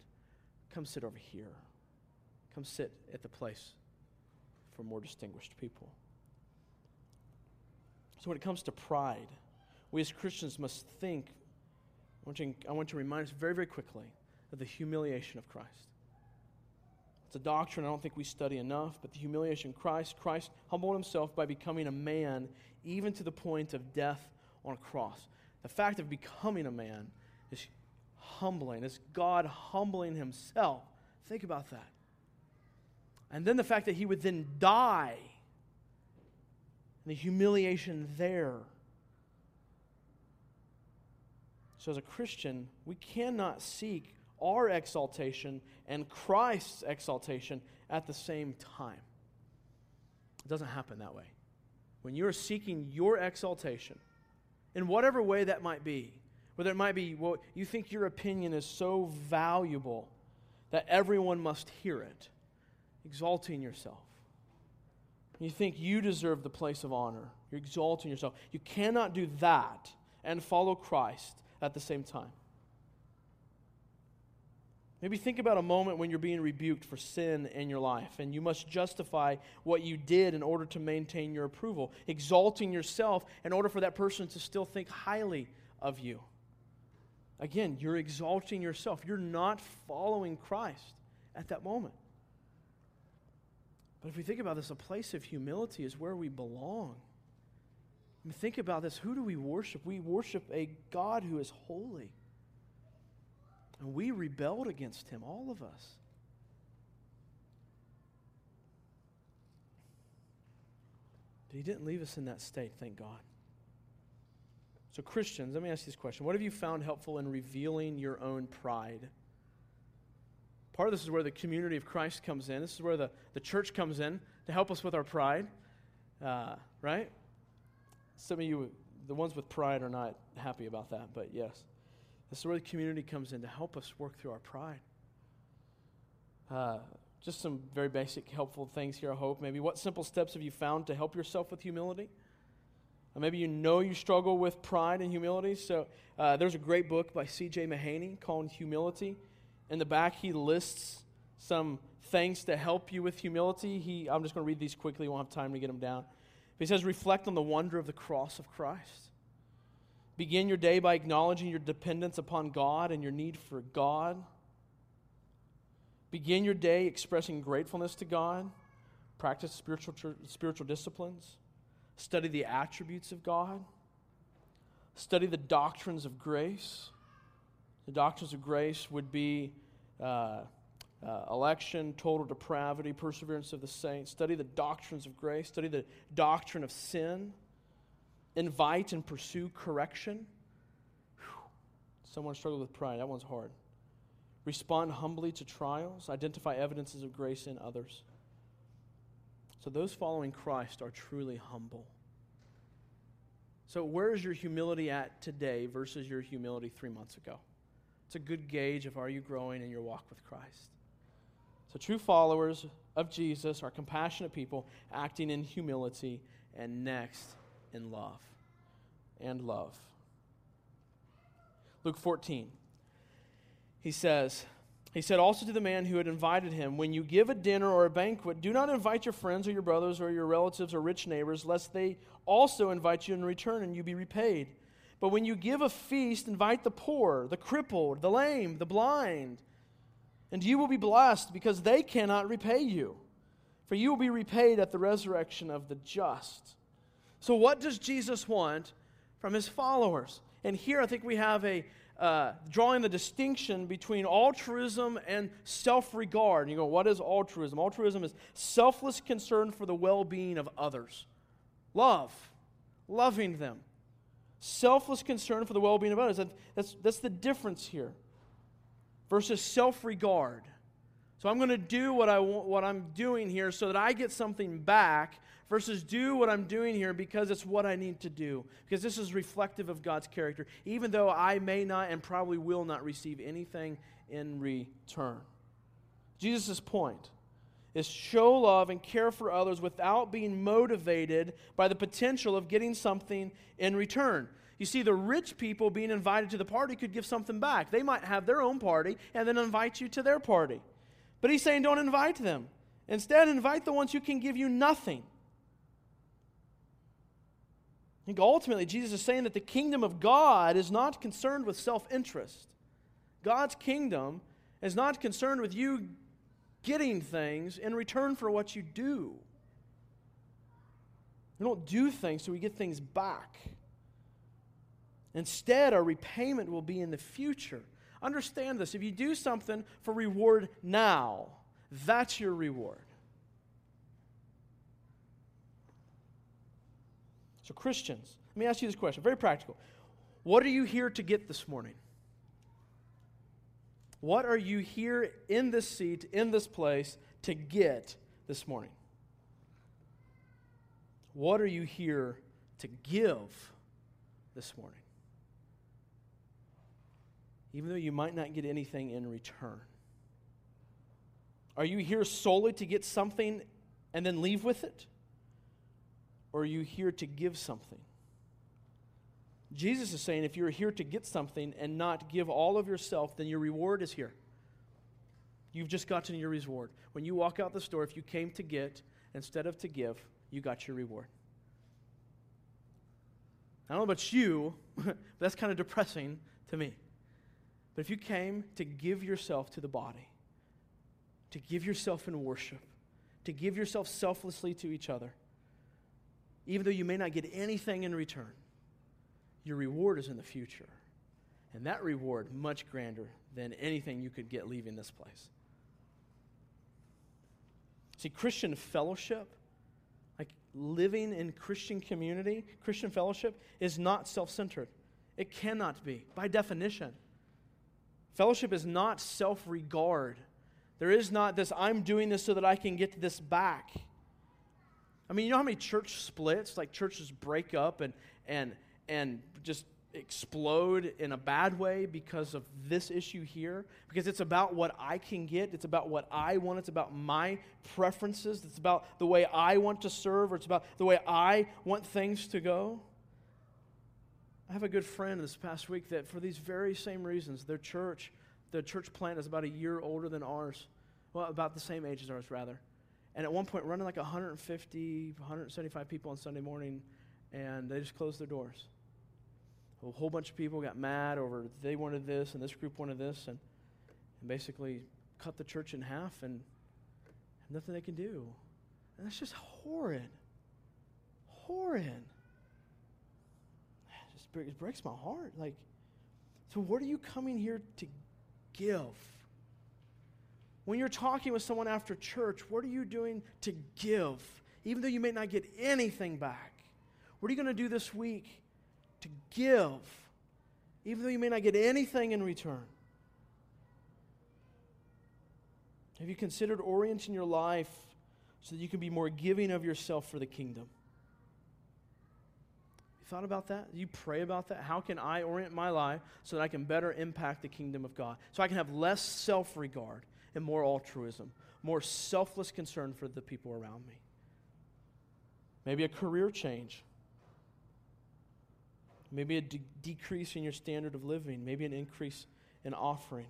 come sit over here. Come sit at the place for more distinguished people. So, when it comes to pride, we as Christians must think. I want, to, I want to remind us very, very quickly of the humiliation of Christ. It's a doctrine I don't think we study enough, but the humiliation of Christ. Christ humbled himself by becoming a man, even to the point of death on a cross. The fact of becoming a man is humbling. It's God humbling himself. Think about that. And then the fact that he would then die, and the humiliation there. So, as a Christian, we cannot seek our exaltation and Christ's exaltation at the same time. It doesn't happen that way. When you're seeking your exaltation, in whatever way that might be, whether it might be well, you think your opinion is so valuable that everyone must hear it, exalting yourself. You think you deserve the place of honor. You're exalting yourself. You cannot do that and follow Christ at the same time. Maybe think about a moment when you're being rebuked for sin in your life and you must justify what you did in order to maintain your approval, exalting yourself in order for that person to still think highly of you. Again, you're exalting yourself. You're not following Christ at that moment. But if we think about this, a place of humility is where we belong. I mean, think about this. Who do we worship? We worship a God who is holy. And we rebelled against him, all of us. But he didn't leave us in that state, thank God. So, Christians, let me ask you this question What have you found helpful in revealing your own pride? Part of this is where the community of Christ comes in. This is where the, the church comes in to help us with our pride, uh, right? Some of you, the ones with pride, are not happy about that, but yes. This is where the community comes in to help us work through our pride. Uh, just some very basic, helpful things here, I hope. Maybe what simple steps have you found to help yourself with humility? Or maybe you know you struggle with pride and humility. So uh, there's a great book by C.J. Mahaney called Humility. In the back, he lists some things to help you with humility. He, I'm just going to read these quickly. We won't have time to get them down. He says, reflect on the wonder of the cross of Christ. Begin your day by acknowledging your dependence upon God and your need for God. Begin your day expressing gratefulness to God. Practice spiritual, spiritual disciplines. Study the attributes of God. Study the doctrines of grace. The doctrines of grace would be uh, uh, election, total depravity, perseverance of the saints. Study the doctrines of grace. Study the doctrine of sin. Invite and pursue correction. Whew. Someone struggled with pride. That one's hard respond humbly to trials, identify evidences of grace in others. So, those following Christ are truly humble. So, where is your humility at today versus your humility three months ago? It's a good gauge of are you growing in your walk with Christ. So, true followers of Jesus are compassionate people acting in humility and next in love. And love. Luke 14 he says, he said also to the man who had invited him, When you give a dinner or a banquet, do not invite your friends or your brothers or your relatives or rich neighbors, lest they also invite you in return and you be repaid. But when you give a feast, invite the poor, the crippled, the lame, the blind, and you will be blessed because they cannot repay you. For you will be repaid at the resurrection of the just. So, what does Jesus want from his followers? And here I think we have a, uh, drawing the distinction between altruism and self regard. You go, what is altruism? Altruism is selfless concern for the well being of others. Love, loving them. Selfless concern for the well being of others. That's, that's the difference here. Versus self regard. So I'm going to do what, I what I'm doing here so that I get something back versus do what I'm doing here because it's what I need to do. Because this is reflective of God's character, even though I may not and probably will not receive anything in return. Jesus' point is show love and care for others without being motivated by the potential of getting something in return. You see, the rich people being invited to the party could give something back. They might have their own party and then invite you to their party. But he's saying don't invite them. Instead, invite the ones who can give you nothing. I think ultimately Jesus is saying that the kingdom of God is not concerned with self interest. God's kingdom is not concerned with you getting things in return for what you do. We don't do things so we get things back. Instead, our repayment will be in the future. Understand this if you do something for reward now, that's your reward. So, Christians, let me ask you this question very practical. What are you here to get this morning? What are you here in this seat, in this place, to get this morning? What are you here to give this morning? Even though you might not get anything in return. Are you here solely to get something and then leave with it? or are you here to give something? Jesus is saying if you're here to get something and not give all of yourself, then your reward is here. You've just gotten your reward. When you walk out the store, if you came to get instead of to give, you got your reward. I don't know about you, <laughs> but that's kind of depressing to me. But if you came to give yourself to the body, to give yourself in worship, to give yourself selflessly to each other, even though you may not get anything in return, your reward is in the future. And that reward much grander than anything you could get leaving this place. See, Christian fellowship, like living in Christian community, Christian fellowship is not self centered. It cannot be, by definition. Fellowship is not self regard. There is not this, I'm doing this so that I can get this back. I mean, you know how many church splits, like churches break up and, and, and just explode in a bad way because of this issue here because it's about what I can get it's about what I want it's about my preferences it's about the way I want to serve or it's about the way I want things to go I have a good friend this past week that for these very same reasons their church the church plant is about a year older than ours well about the same age as ours rather and at one point running like 150 175 people on Sunday morning and they just closed their doors a whole bunch of people got mad over they wanted this and this group wanted this and, and basically cut the church in half and nothing they can do. And that's just horrid. Horrid. It breaks my heart. Like, so what are you coming here to give? When you're talking with someone after church, what are you doing to give? Even though you may not get anything back. What are you going to do this week to give, even though you may not get anything in return. Have you considered orienting your life so that you can be more giving of yourself for the kingdom? Thought about that? You pray about that? How can I orient my life so that I can better impact the kingdom of God? So I can have less self regard and more altruism, more selfless concern for the people around me. Maybe a career change. Maybe a de- decrease in your standard of living, maybe an increase in offering.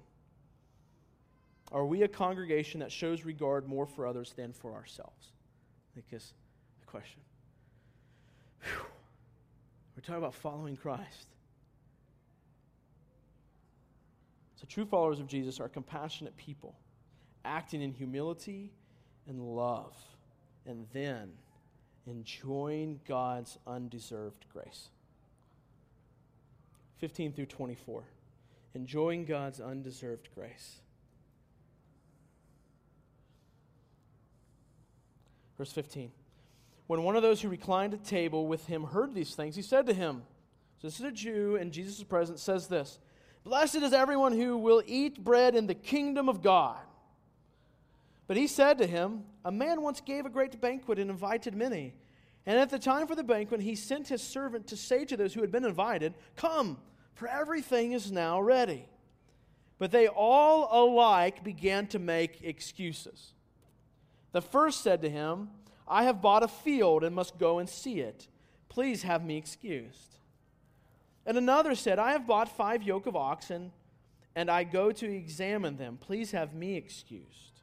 Are we a congregation that shows regard more for others than for ourselves? I think is the question. Whew. We're talking about following Christ. So, true followers of Jesus are compassionate people, acting in humility and love, and then enjoying God's undeserved grace. 15 through 24. Enjoying God's undeserved grace. Verse 15. When one of those who reclined at table with him heard these things, he said to him, so this is a Jew, and Jesus presence, says this Blessed is everyone who will eat bread in the kingdom of God. But he said to him, A man once gave a great banquet and invited many. And at the time for the banquet, he sent his servant to say to those who had been invited, Come, for everything is now ready. But they all alike began to make excuses. The first said to him, I have bought a field and must go and see it. Please have me excused. And another said, I have bought five yoke of oxen, and I go to examine them. Please have me excused.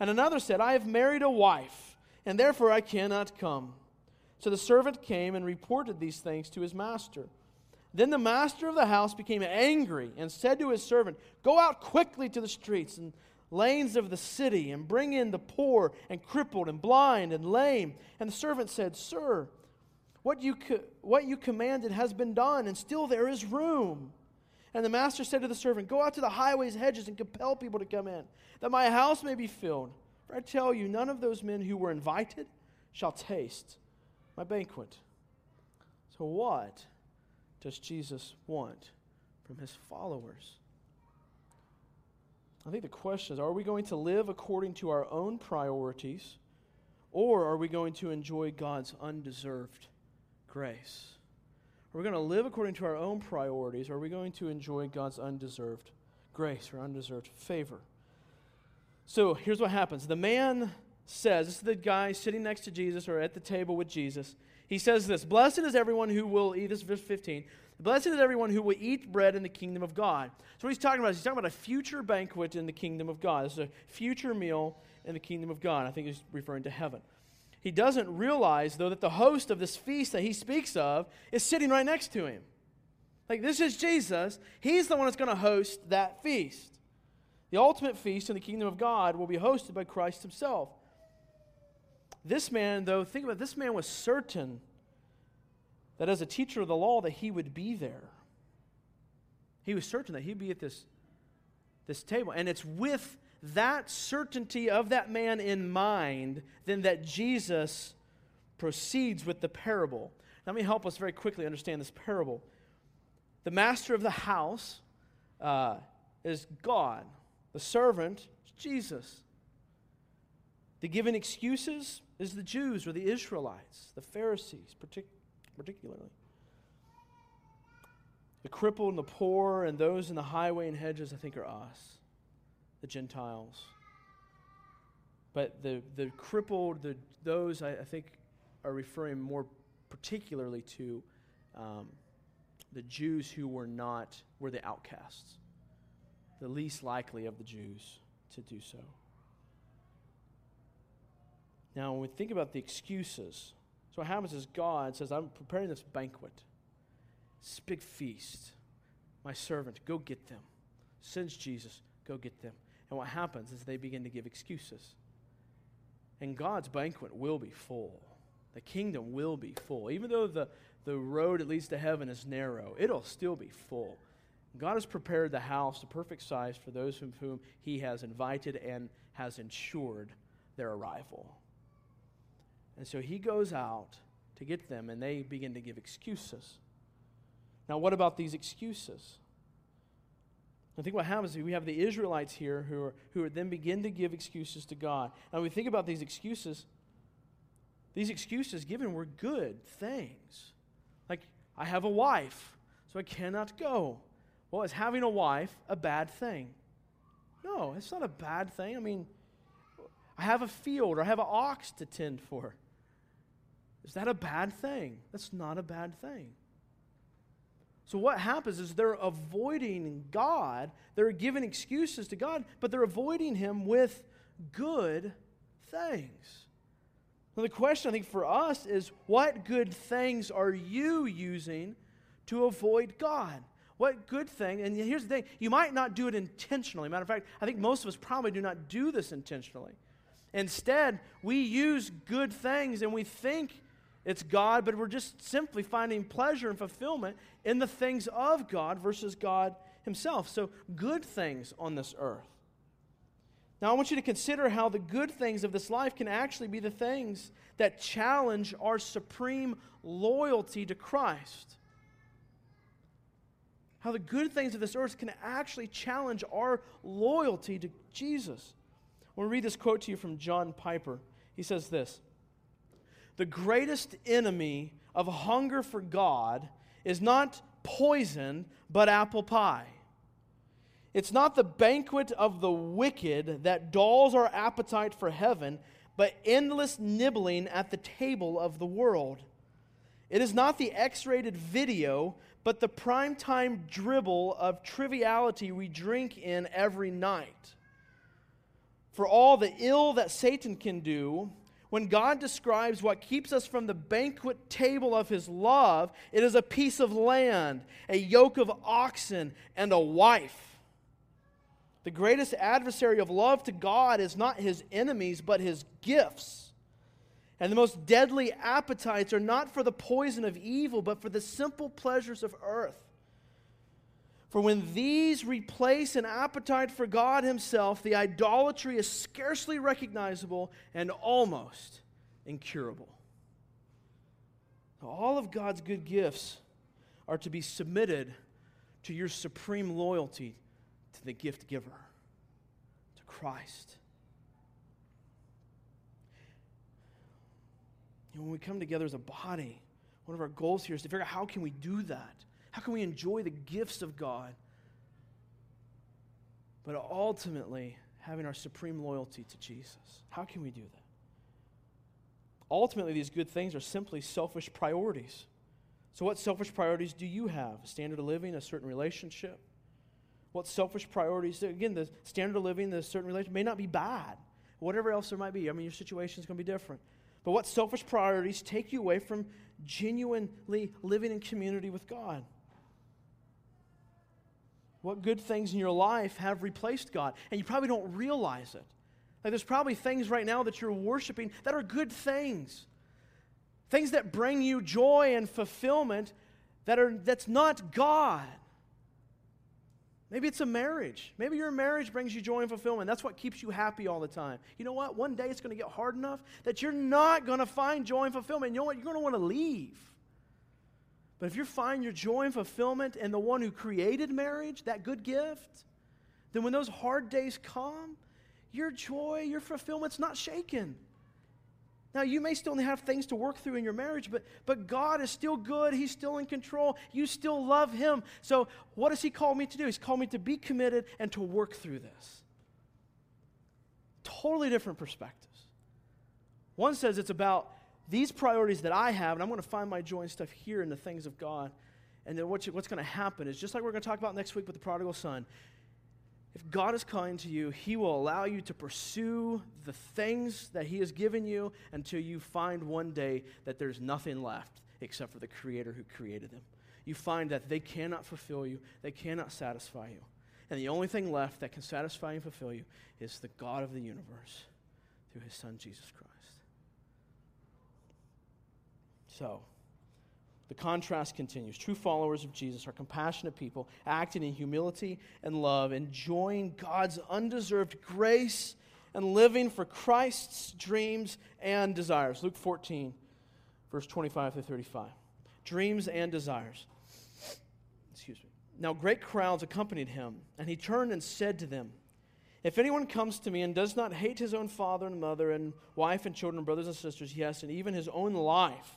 And another said, I have married a wife, and therefore I cannot come. So the servant came and reported these things to his master. Then the master of the house became angry and said to his servant, Go out quickly to the streets and lanes of the city and bring in the poor and crippled and blind and lame. And the servant said, Sir, what you, co- what you commanded has been done, and still there is room. And the master said to the servant, Go out to the highways, hedges, and compel people to come in, that my house may be filled. For I tell you, none of those men who were invited shall taste my banquet. So, what does Jesus want from his followers? I think the question is are we going to live according to our own priorities, or are we going to enjoy God's undeserved grace? Are we going to live according to our own priorities, or are we going to enjoy God's undeserved grace or undeserved favor? So here's what happens the man says, this is the guy sitting next to Jesus or at the table with Jesus. He says this Blessed is everyone who will eat, this is verse 15. Blessed is everyone who will eat bread in the kingdom of God. So, what he's talking about is he's talking about a future banquet in the kingdom of God. This is a future meal in the kingdom of God. I think he's referring to heaven. He doesn't realize, though, that the host of this feast that he speaks of is sitting right next to him. Like, this is Jesus. He's the one that's going to host that feast. The ultimate feast in the kingdom of God will be hosted by Christ himself. This man, though, think about it, this man was certain that as a teacher of the law that he would be there. He was certain that he'd be at this, this table. And it's with that certainty of that man in mind then that Jesus proceeds with the parable. Let me help us very quickly understand this parable. The master of the house uh, is God. The servant is Jesus. The given excuses is the Jews or the Israelites, the Pharisees, partic- particularly. The crippled and the poor and those in the highway and hedges, I think, are us, the Gentiles. But the, the crippled, the, those, I, I think, are referring more particularly to um, the Jews who were not, were the outcasts, the least likely of the Jews to do so. Now, when we think about the excuses, so what happens is God says, I'm preparing this banquet, this big feast. My servant, go get them. Sends Jesus, go get them. And what happens is they begin to give excuses. And God's banquet will be full. The kingdom will be full. Even though the, the road that leads to heaven is narrow, it'll still be full. God has prepared the house, the perfect size, for those from whom He has invited and has ensured their arrival. And so He goes out to get them, and they begin to give excuses. Now, what about these excuses? I think what happens is we have the Israelites here who, are, who then begin to give excuses to God. And we think about these excuses, these excuses given were good things. Like, I have a wife, so I cannot go. Well, is having a wife a bad thing? No, it's not a bad thing. I mean, I have a field or I have an ox to tend for. Is that a bad thing? That's not a bad thing. So, what happens is they're avoiding God. They're giving excuses to God, but they're avoiding Him with good things. Now, the question I think for us is what good things are you using to avoid God? What good thing? And here's the thing you might not do it intentionally. Matter of fact, I think most of us probably do not do this intentionally. Instead, we use good things and we think it's God, but we're just simply finding pleasure and fulfillment in the things of God versus God Himself. So, good things on this earth. Now, I want you to consider how the good things of this life can actually be the things that challenge our supreme loyalty to Christ. How the good things of this earth can actually challenge our loyalty to Jesus. I want to read this quote to you from John Piper. He says this the greatest enemy of hunger for God is not poison, but apple pie. It's not the banquet of the wicked that dulls our appetite for heaven, but endless nibbling at the table of the world. It is not the X rated video, but the primetime dribble of triviality we drink in every night. For all the ill that Satan can do, when God describes what keeps us from the banquet table of his love, it is a piece of land, a yoke of oxen, and a wife. The greatest adversary of love to God is not his enemies, but his gifts. And the most deadly appetites are not for the poison of evil, but for the simple pleasures of earth. For when these replace an appetite for God Himself, the idolatry is scarcely recognizable and almost incurable. All of God's good gifts are to be submitted to your supreme loyalty to the gift giver, to Christ. And when we come together as a body, one of our goals here is to figure out how can we do that? How can we enjoy the gifts of God? But ultimately, having our supreme loyalty to Jesus. How can we do that? Ultimately, these good things are simply selfish priorities. So, what selfish priorities do you have? A standard of living, a certain relationship? What selfish priorities? Again, the standard of living, the certain relationship may not be bad. Whatever else there might be. I mean, your situation is going to be different. But what selfish priorities take you away from genuinely living in community with God? What good things in your life have replaced God? And you probably don't realize it. Like there's probably things right now that you're worshiping that are good things. Things that bring you joy and fulfillment that are that's not God. Maybe it's a marriage. Maybe your marriage brings you joy and fulfillment. That's what keeps you happy all the time. You know what? One day it's going to get hard enough that you're not going to find joy and fulfillment. You know what? You're going to want to leave. But if you find your joy and fulfillment in the one who created marriage, that good gift, then when those hard days come, your joy, your fulfillment's not shaken. Now, you may still have things to work through in your marriage, but, but God is still good. He's still in control. You still love Him. So, what does He call me to do? He's called me to be committed and to work through this. Totally different perspectives. One says it's about these priorities that I have, and I'm going to find my joy and stuff here in the things of God. And then what's, what's going to happen is just like we're going to talk about next week with the prodigal son, if God is kind to you, He will allow you to pursue the things that He has given you until you find one day that there's nothing left except for the Creator who created them. You find that they cannot fulfill you, they cannot satisfy you. And the only thing left that can satisfy and fulfill you is the God of the universe through His Son, Jesus Christ. So, the contrast continues. True followers of Jesus are compassionate people, acting in humility and love, enjoying God's undeserved grace, and living for Christ's dreams and desires. Luke 14, verse 25 to 35. Dreams and desires. Excuse me. Now, great crowds accompanied him, and he turned and said to them, If anyone comes to me and does not hate his own father and mother, and wife and children, brothers and sisters, yes, and even his own life,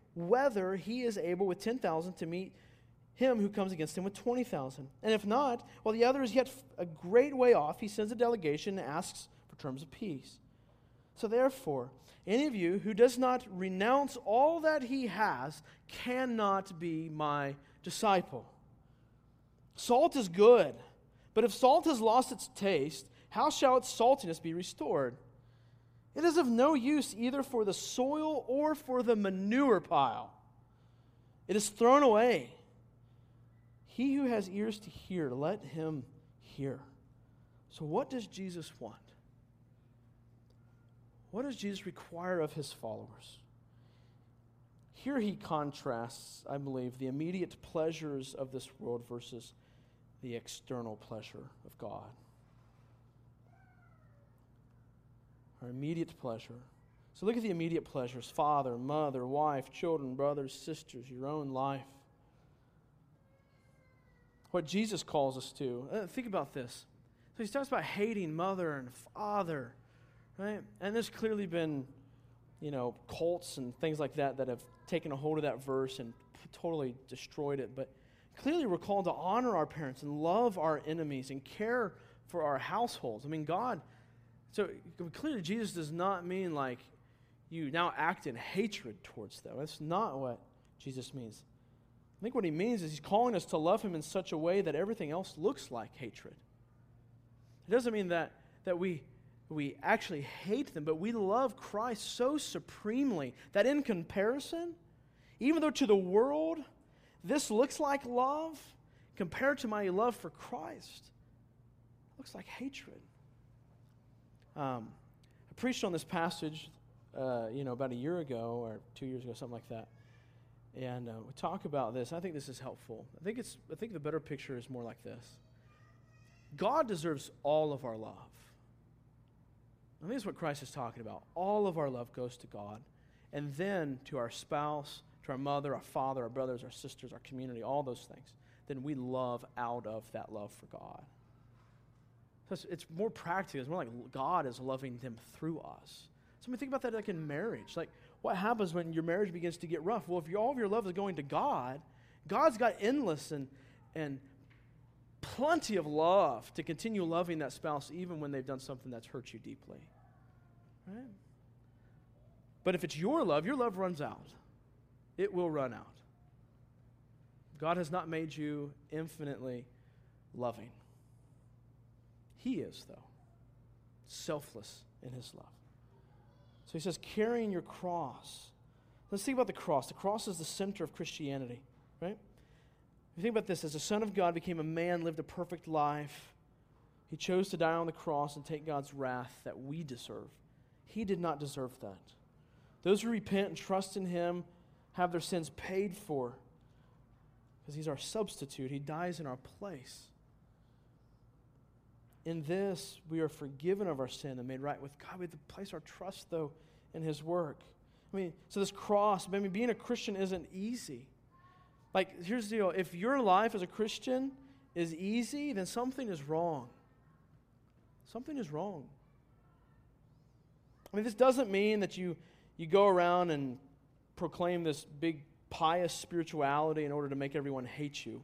whether he is able with 10,000 to meet him who comes against him with 20,000. And if not, while the other is yet a great way off, he sends a delegation and asks for terms of peace. So therefore, any of you who does not renounce all that he has cannot be my disciple. Salt is good, but if salt has lost its taste, how shall its saltiness be restored? It is of no use either for the soil or for the manure pile. It is thrown away. He who has ears to hear, let him hear. So, what does Jesus want? What does Jesus require of his followers? Here he contrasts, I believe, the immediate pleasures of this world versus the external pleasure of God. Our immediate pleasure. So look at the immediate pleasures father, mother, wife, children, brothers, sisters, your own life. What Jesus calls us to. Uh, think about this. So he talks about hating mother and father, right? And there's clearly been, you know, cults and things like that that have taken a hold of that verse and totally destroyed it. But clearly we're called to honor our parents and love our enemies and care for our households. I mean, God so clearly, Jesus does not mean like you now act in hatred towards them. That's not what Jesus means. I think what he means is he's calling us to love him in such a way that everything else looks like hatred. It doesn't mean that, that we, we actually hate them, but we love Christ so supremely that in comparison, even though to the world this looks like love, compared to my love for Christ, looks like hatred. Um, I preached on this passage, uh, you know, about a year ago or two years ago, something like that. And uh, we talk about this. I think this is helpful. I think it's. I think the better picture is more like this. God deserves all of our love. I think that's what Christ is talking about. All of our love goes to God, and then to our spouse, to our mother, our father, our brothers, our sisters, our community, all those things. Then we love out of that love for God. So it's, more practical. It's more like God is loving them through us. So I mean, think about that like in marriage. Like, what happens when your marriage begins to get rough? Well, if all of your love is going to God, God's got endless and, and plenty of love to continue loving that spouse even when they've done something that's hurt you deeply. Right? But if it's your love, your love runs out. It will run out. God has not made you infinitely loving. He is, though, selfless in his love. So he says, carrying your cross. Let's think about the cross. The cross is the center of Christianity, right? If you think about this, as the Son of God became a man, lived a perfect life, he chose to die on the cross and take God's wrath that we deserve. He did not deserve that. Those who repent and trust in him have their sins paid for because he's our substitute. He dies in our place. In this, we are forgiven of our sin and made right with God. We have to place our trust, though, in his work. I mean, so this cross, I mean, being a Christian isn't easy. Like, here's the deal if your life as a Christian is easy, then something is wrong. Something is wrong. I mean, this doesn't mean that you, you go around and proclaim this big pious spirituality in order to make everyone hate you.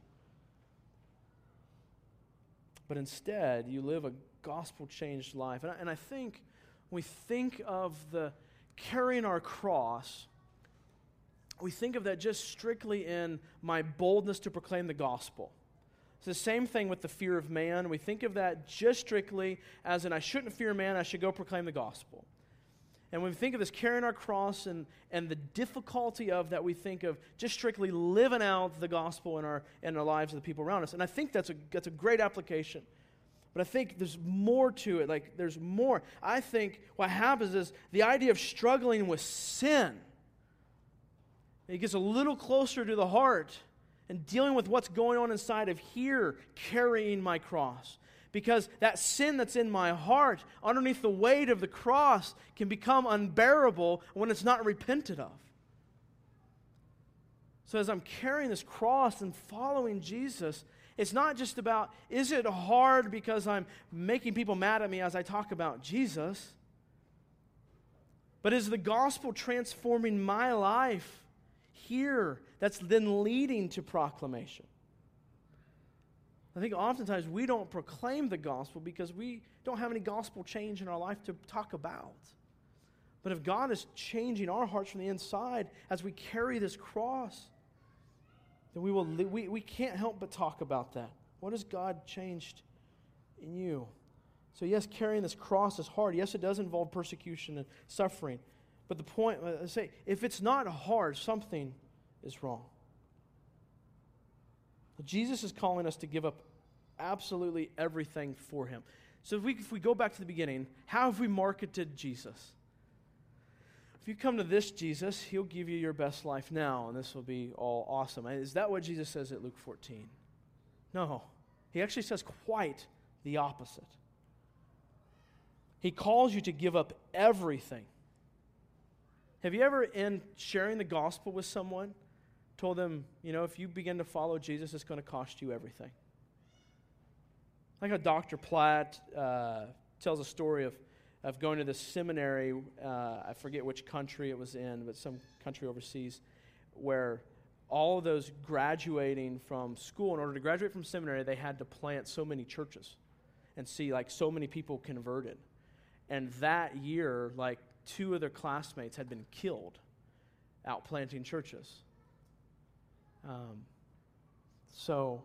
But instead, you live a gospel changed life. And I, and I think we think of the carrying our cross, we think of that just strictly in my boldness to proclaim the gospel. It's the same thing with the fear of man. We think of that just strictly as in I shouldn't fear man, I should go proclaim the gospel. And when we think of this carrying our cross and, and the difficulty of that, we think of just strictly living out the gospel in our, in our lives of the people around us. And I think that's a, that's a great application. But I think there's more to it. Like, there's more. I think what happens is the idea of struggling with sin, it gets a little closer to the heart and dealing with what's going on inside of here, carrying my cross because that sin that's in my heart, underneath the weight of the cross, can become unbearable when it's not repented of. So, as I'm carrying this cross and following Jesus, it's not just about, is it hard because I'm making people mad at me as I talk about Jesus? But is the gospel transforming my life here that's then leading to proclamation? I think oftentimes we don't proclaim the gospel because we don't have any gospel change in our life to talk about. But if God is changing our hearts from the inside as we carry this cross, then we, will, we, we can't help but talk about that. What has God changed in you? So, yes, carrying this cross is hard. Yes, it does involve persecution and suffering. But the point, I say, if it's not hard, something is wrong. Jesus is calling us to give up absolutely everything for him. So if we, if we go back to the beginning, how have we marketed Jesus? If you come to this Jesus, he'll give you your best life now, and this will be all awesome. Is that what Jesus says at Luke 14? No. He actually says quite the opposite. He calls you to give up everything. Have you ever, in sharing the gospel with someone, told them, you know, if you begin to follow Jesus, it's going to cost you everything? Like how Dr. Platt uh, tells a story of, of going to this seminary, uh, I forget which country it was in, but some country overseas, where all of those graduating from school, in order to graduate from seminary, they had to plant so many churches and see like so many people converted. And that year, like two of their classmates had been killed out planting churches. Um, so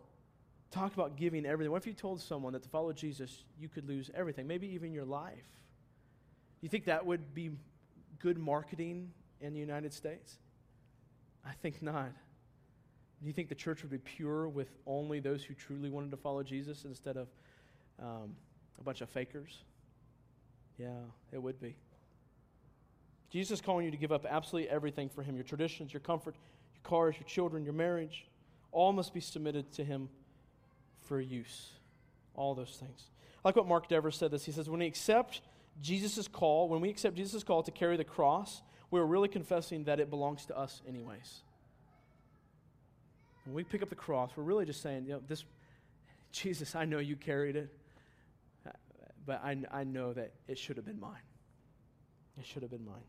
talk about giving everything. What if you told someone that to follow Jesus, you could lose everything, maybe even your life? Do you think that would be good marketing in the United States? I think not. Do you think the church would be pure with only those who truly wanted to follow Jesus instead of um, a bunch of fakers? Yeah, it would be. Jesus is calling you to give up absolutely everything for Him your traditions, your comfort, your cars, your children, your marriage. All must be submitted to Him for use. All those things. I like what Mark Dever said this. He says, when we accept Jesus' call, when we accept Jesus' call to carry the cross, we're really confessing that it belongs to us anyways. When we pick up the cross, we're really just saying, you know, this, Jesus, I know you carried it, but I, I know that it should have been mine. It should have been mine.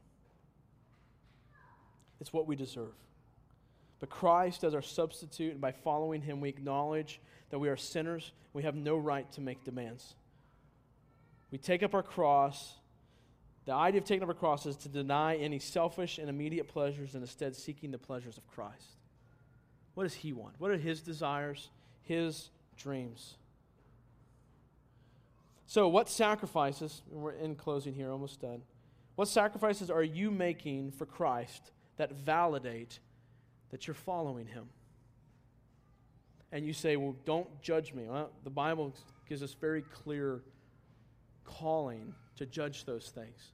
It's what we deserve. But Christ as our substitute, and by following him, we acknowledge that we are sinners. We have no right to make demands. We take up our cross. The idea of taking up our cross is to deny any selfish and immediate pleasures and instead seeking the pleasures of Christ. What does he want? What are his desires, his dreams? So, what sacrifices, we're in closing here, almost done. What sacrifices are you making for Christ that validate that you're following him. And you say, well, don't judge me. Well, the Bible gives us very clear calling to judge those things.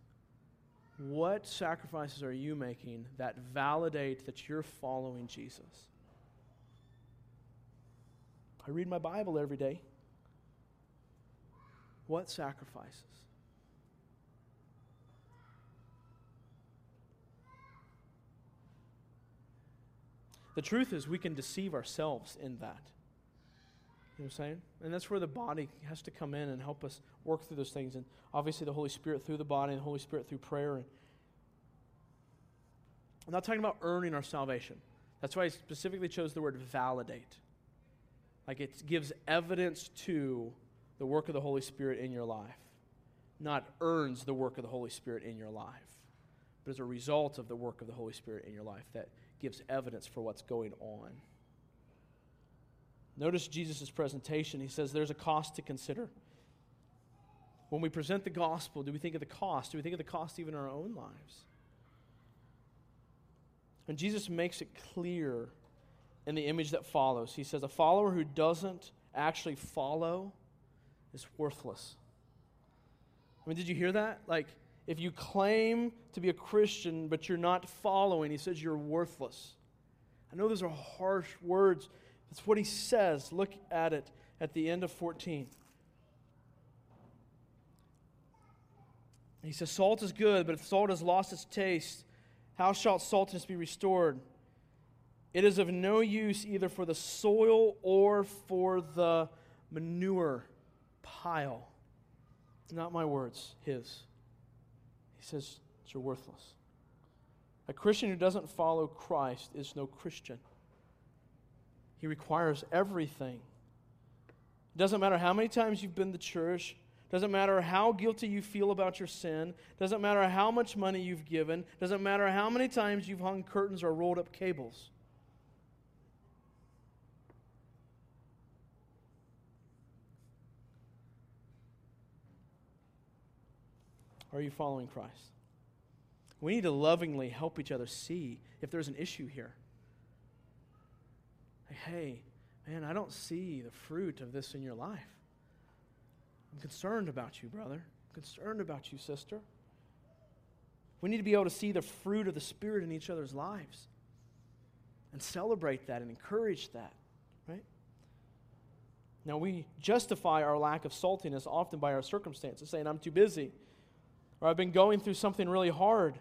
What sacrifices are you making that validate that you're following Jesus? I read my Bible every day. What sacrifices? The truth is, we can deceive ourselves in that. You know what I'm saying? And that's where the body has to come in and help us work through those things. And obviously, the Holy Spirit through the body and the Holy Spirit through prayer. And I'm not talking about earning our salvation. That's why I specifically chose the word validate. Like it gives evidence to the work of the Holy Spirit in your life, not earns the work of the Holy Spirit in your life, but as a result of the work of the Holy Spirit in your life that gives evidence for what's going on. Notice Jesus' presentation. He says there's a cost to consider. When we present the gospel, do we think of the cost? Do we think of the cost even in our own lives? And Jesus makes it clear in the image that follows. He says, A follower who doesn't actually follow is worthless. I mean, did you hear that? Like, if you claim to be a Christian but you're not following, he says you're worthless. I know those are harsh words. That's what he says. Look at it at the end of 14. He says, Salt is good, but if salt has lost its taste, how shall saltiness be restored? It is of no use either for the soil or for the manure pile. Not my words, his. He says, You're worthless. A Christian who doesn't follow Christ is no Christian. He requires everything. It doesn't matter how many times you've been to church, doesn't matter how guilty you feel about your sin, doesn't matter how much money you've given, doesn't matter how many times you've hung curtains or rolled up cables. Are you following Christ? We need to lovingly help each other see if there's an issue here. hey, man, I don't see the fruit of this in your life. I'm concerned about you, brother. I'm concerned about you, sister. We need to be able to see the fruit of the Spirit in each other's lives and celebrate that and encourage that, right? Now, we justify our lack of saltiness often by our circumstances, saying, I'm too busy or I've been going through something really hard.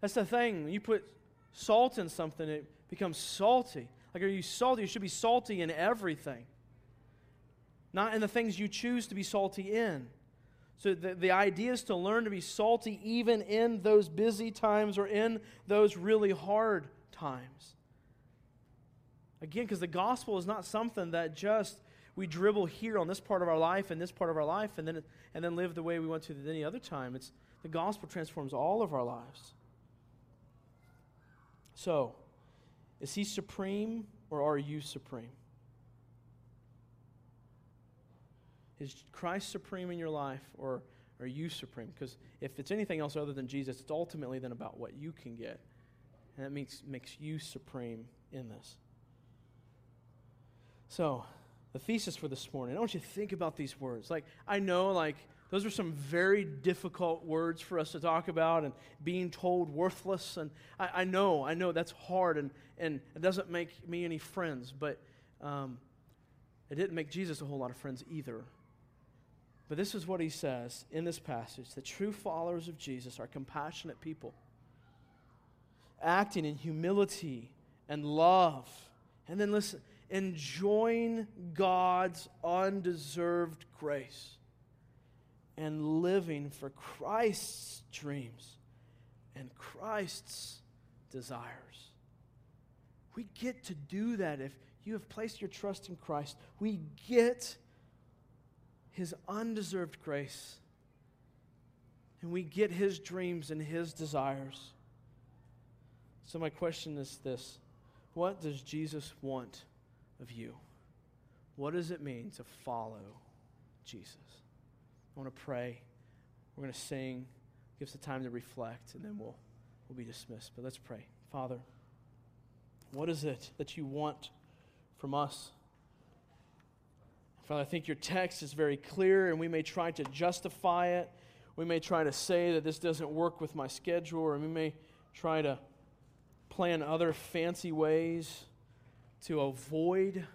That's the thing. You put salt in something, it becomes salty. Like, are you salty? You should be salty in everything, not in the things you choose to be salty in. So, the, the idea is to learn to be salty even in those busy times or in those really hard times. Again, because the gospel is not something that just we dribble here on this part of our life and this part of our life and then, and then live the way we want to at any other time. It's, the gospel transforms all of our lives. So, is he supreme or are you supreme? Is Christ supreme in your life or are you supreme? Because if it's anything else other than Jesus, it's ultimately then about what you can get. And that makes, makes you supreme in this. So, the thesis for this morning. I want you to think about these words. Like, I know, like, those are some very difficult words for us to talk about and being told worthless. And I, I know, I know that's hard and, and it doesn't make me any friends, but um, it didn't make Jesus a whole lot of friends either. But this is what he says in this passage the true followers of Jesus are compassionate people, acting in humility and love. And then listen, enjoying God's undeserved grace and living for Christ's dreams and Christ's desires. We get to do that if you have placed your trust in Christ. We get his undeserved grace and we get his dreams and his desires. So, my question is this What does Jesus want? Of you. What does it mean to follow Jesus? I want to pray. We're going to sing, give us the time to reflect, and then we'll, we'll be dismissed. But let's pray. Father, what is it that you want from us? Father, I think your text is very clear, and we may try to justify it we may try to say that this doesn't work with my schedule, or we may try to plan other fancy ways to avoid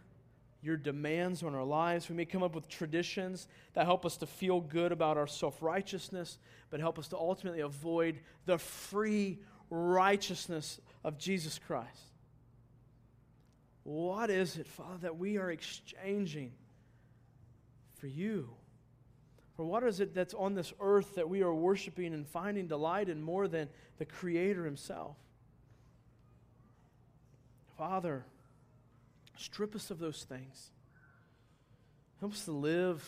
your demands on our lives. We may come up with traditions that help us to feel good about our self righteousness, but help us to ultimately avoid the free righteousness of Jesus Christ. What is it, Father, that we are exchanging for you? For what is it that's on this earth that we are worshiping and finding delight in more than the Creator Himself? Father, strip us of those things. Help us to live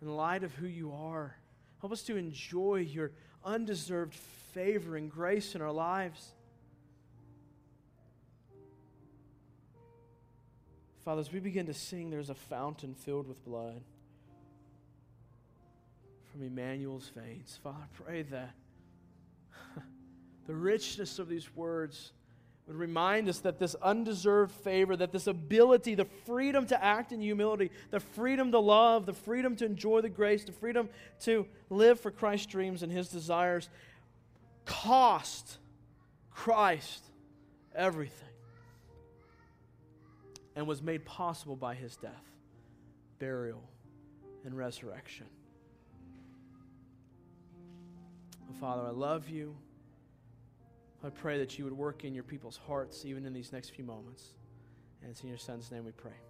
in light of who you are. Help us to enjoy your undeserved favor and grace in our lives. Father, as we begin to sing, there's a fountain filled with blood from Emmanuel's veins. Father, I pray that <laughs> the richness of these words would remind us that this undeserved favor, that this ability, the freedom to act in humility, the freedom to love, the freedom to enjoy the grace, the freedom to live for Christ's dreams and his desires, cost Christ everything and was made possible by his death, burial, and resurrection. Father, I love you. I pray that you would work in your people's hearts even in these next few moments. And it's in your son's name we pray.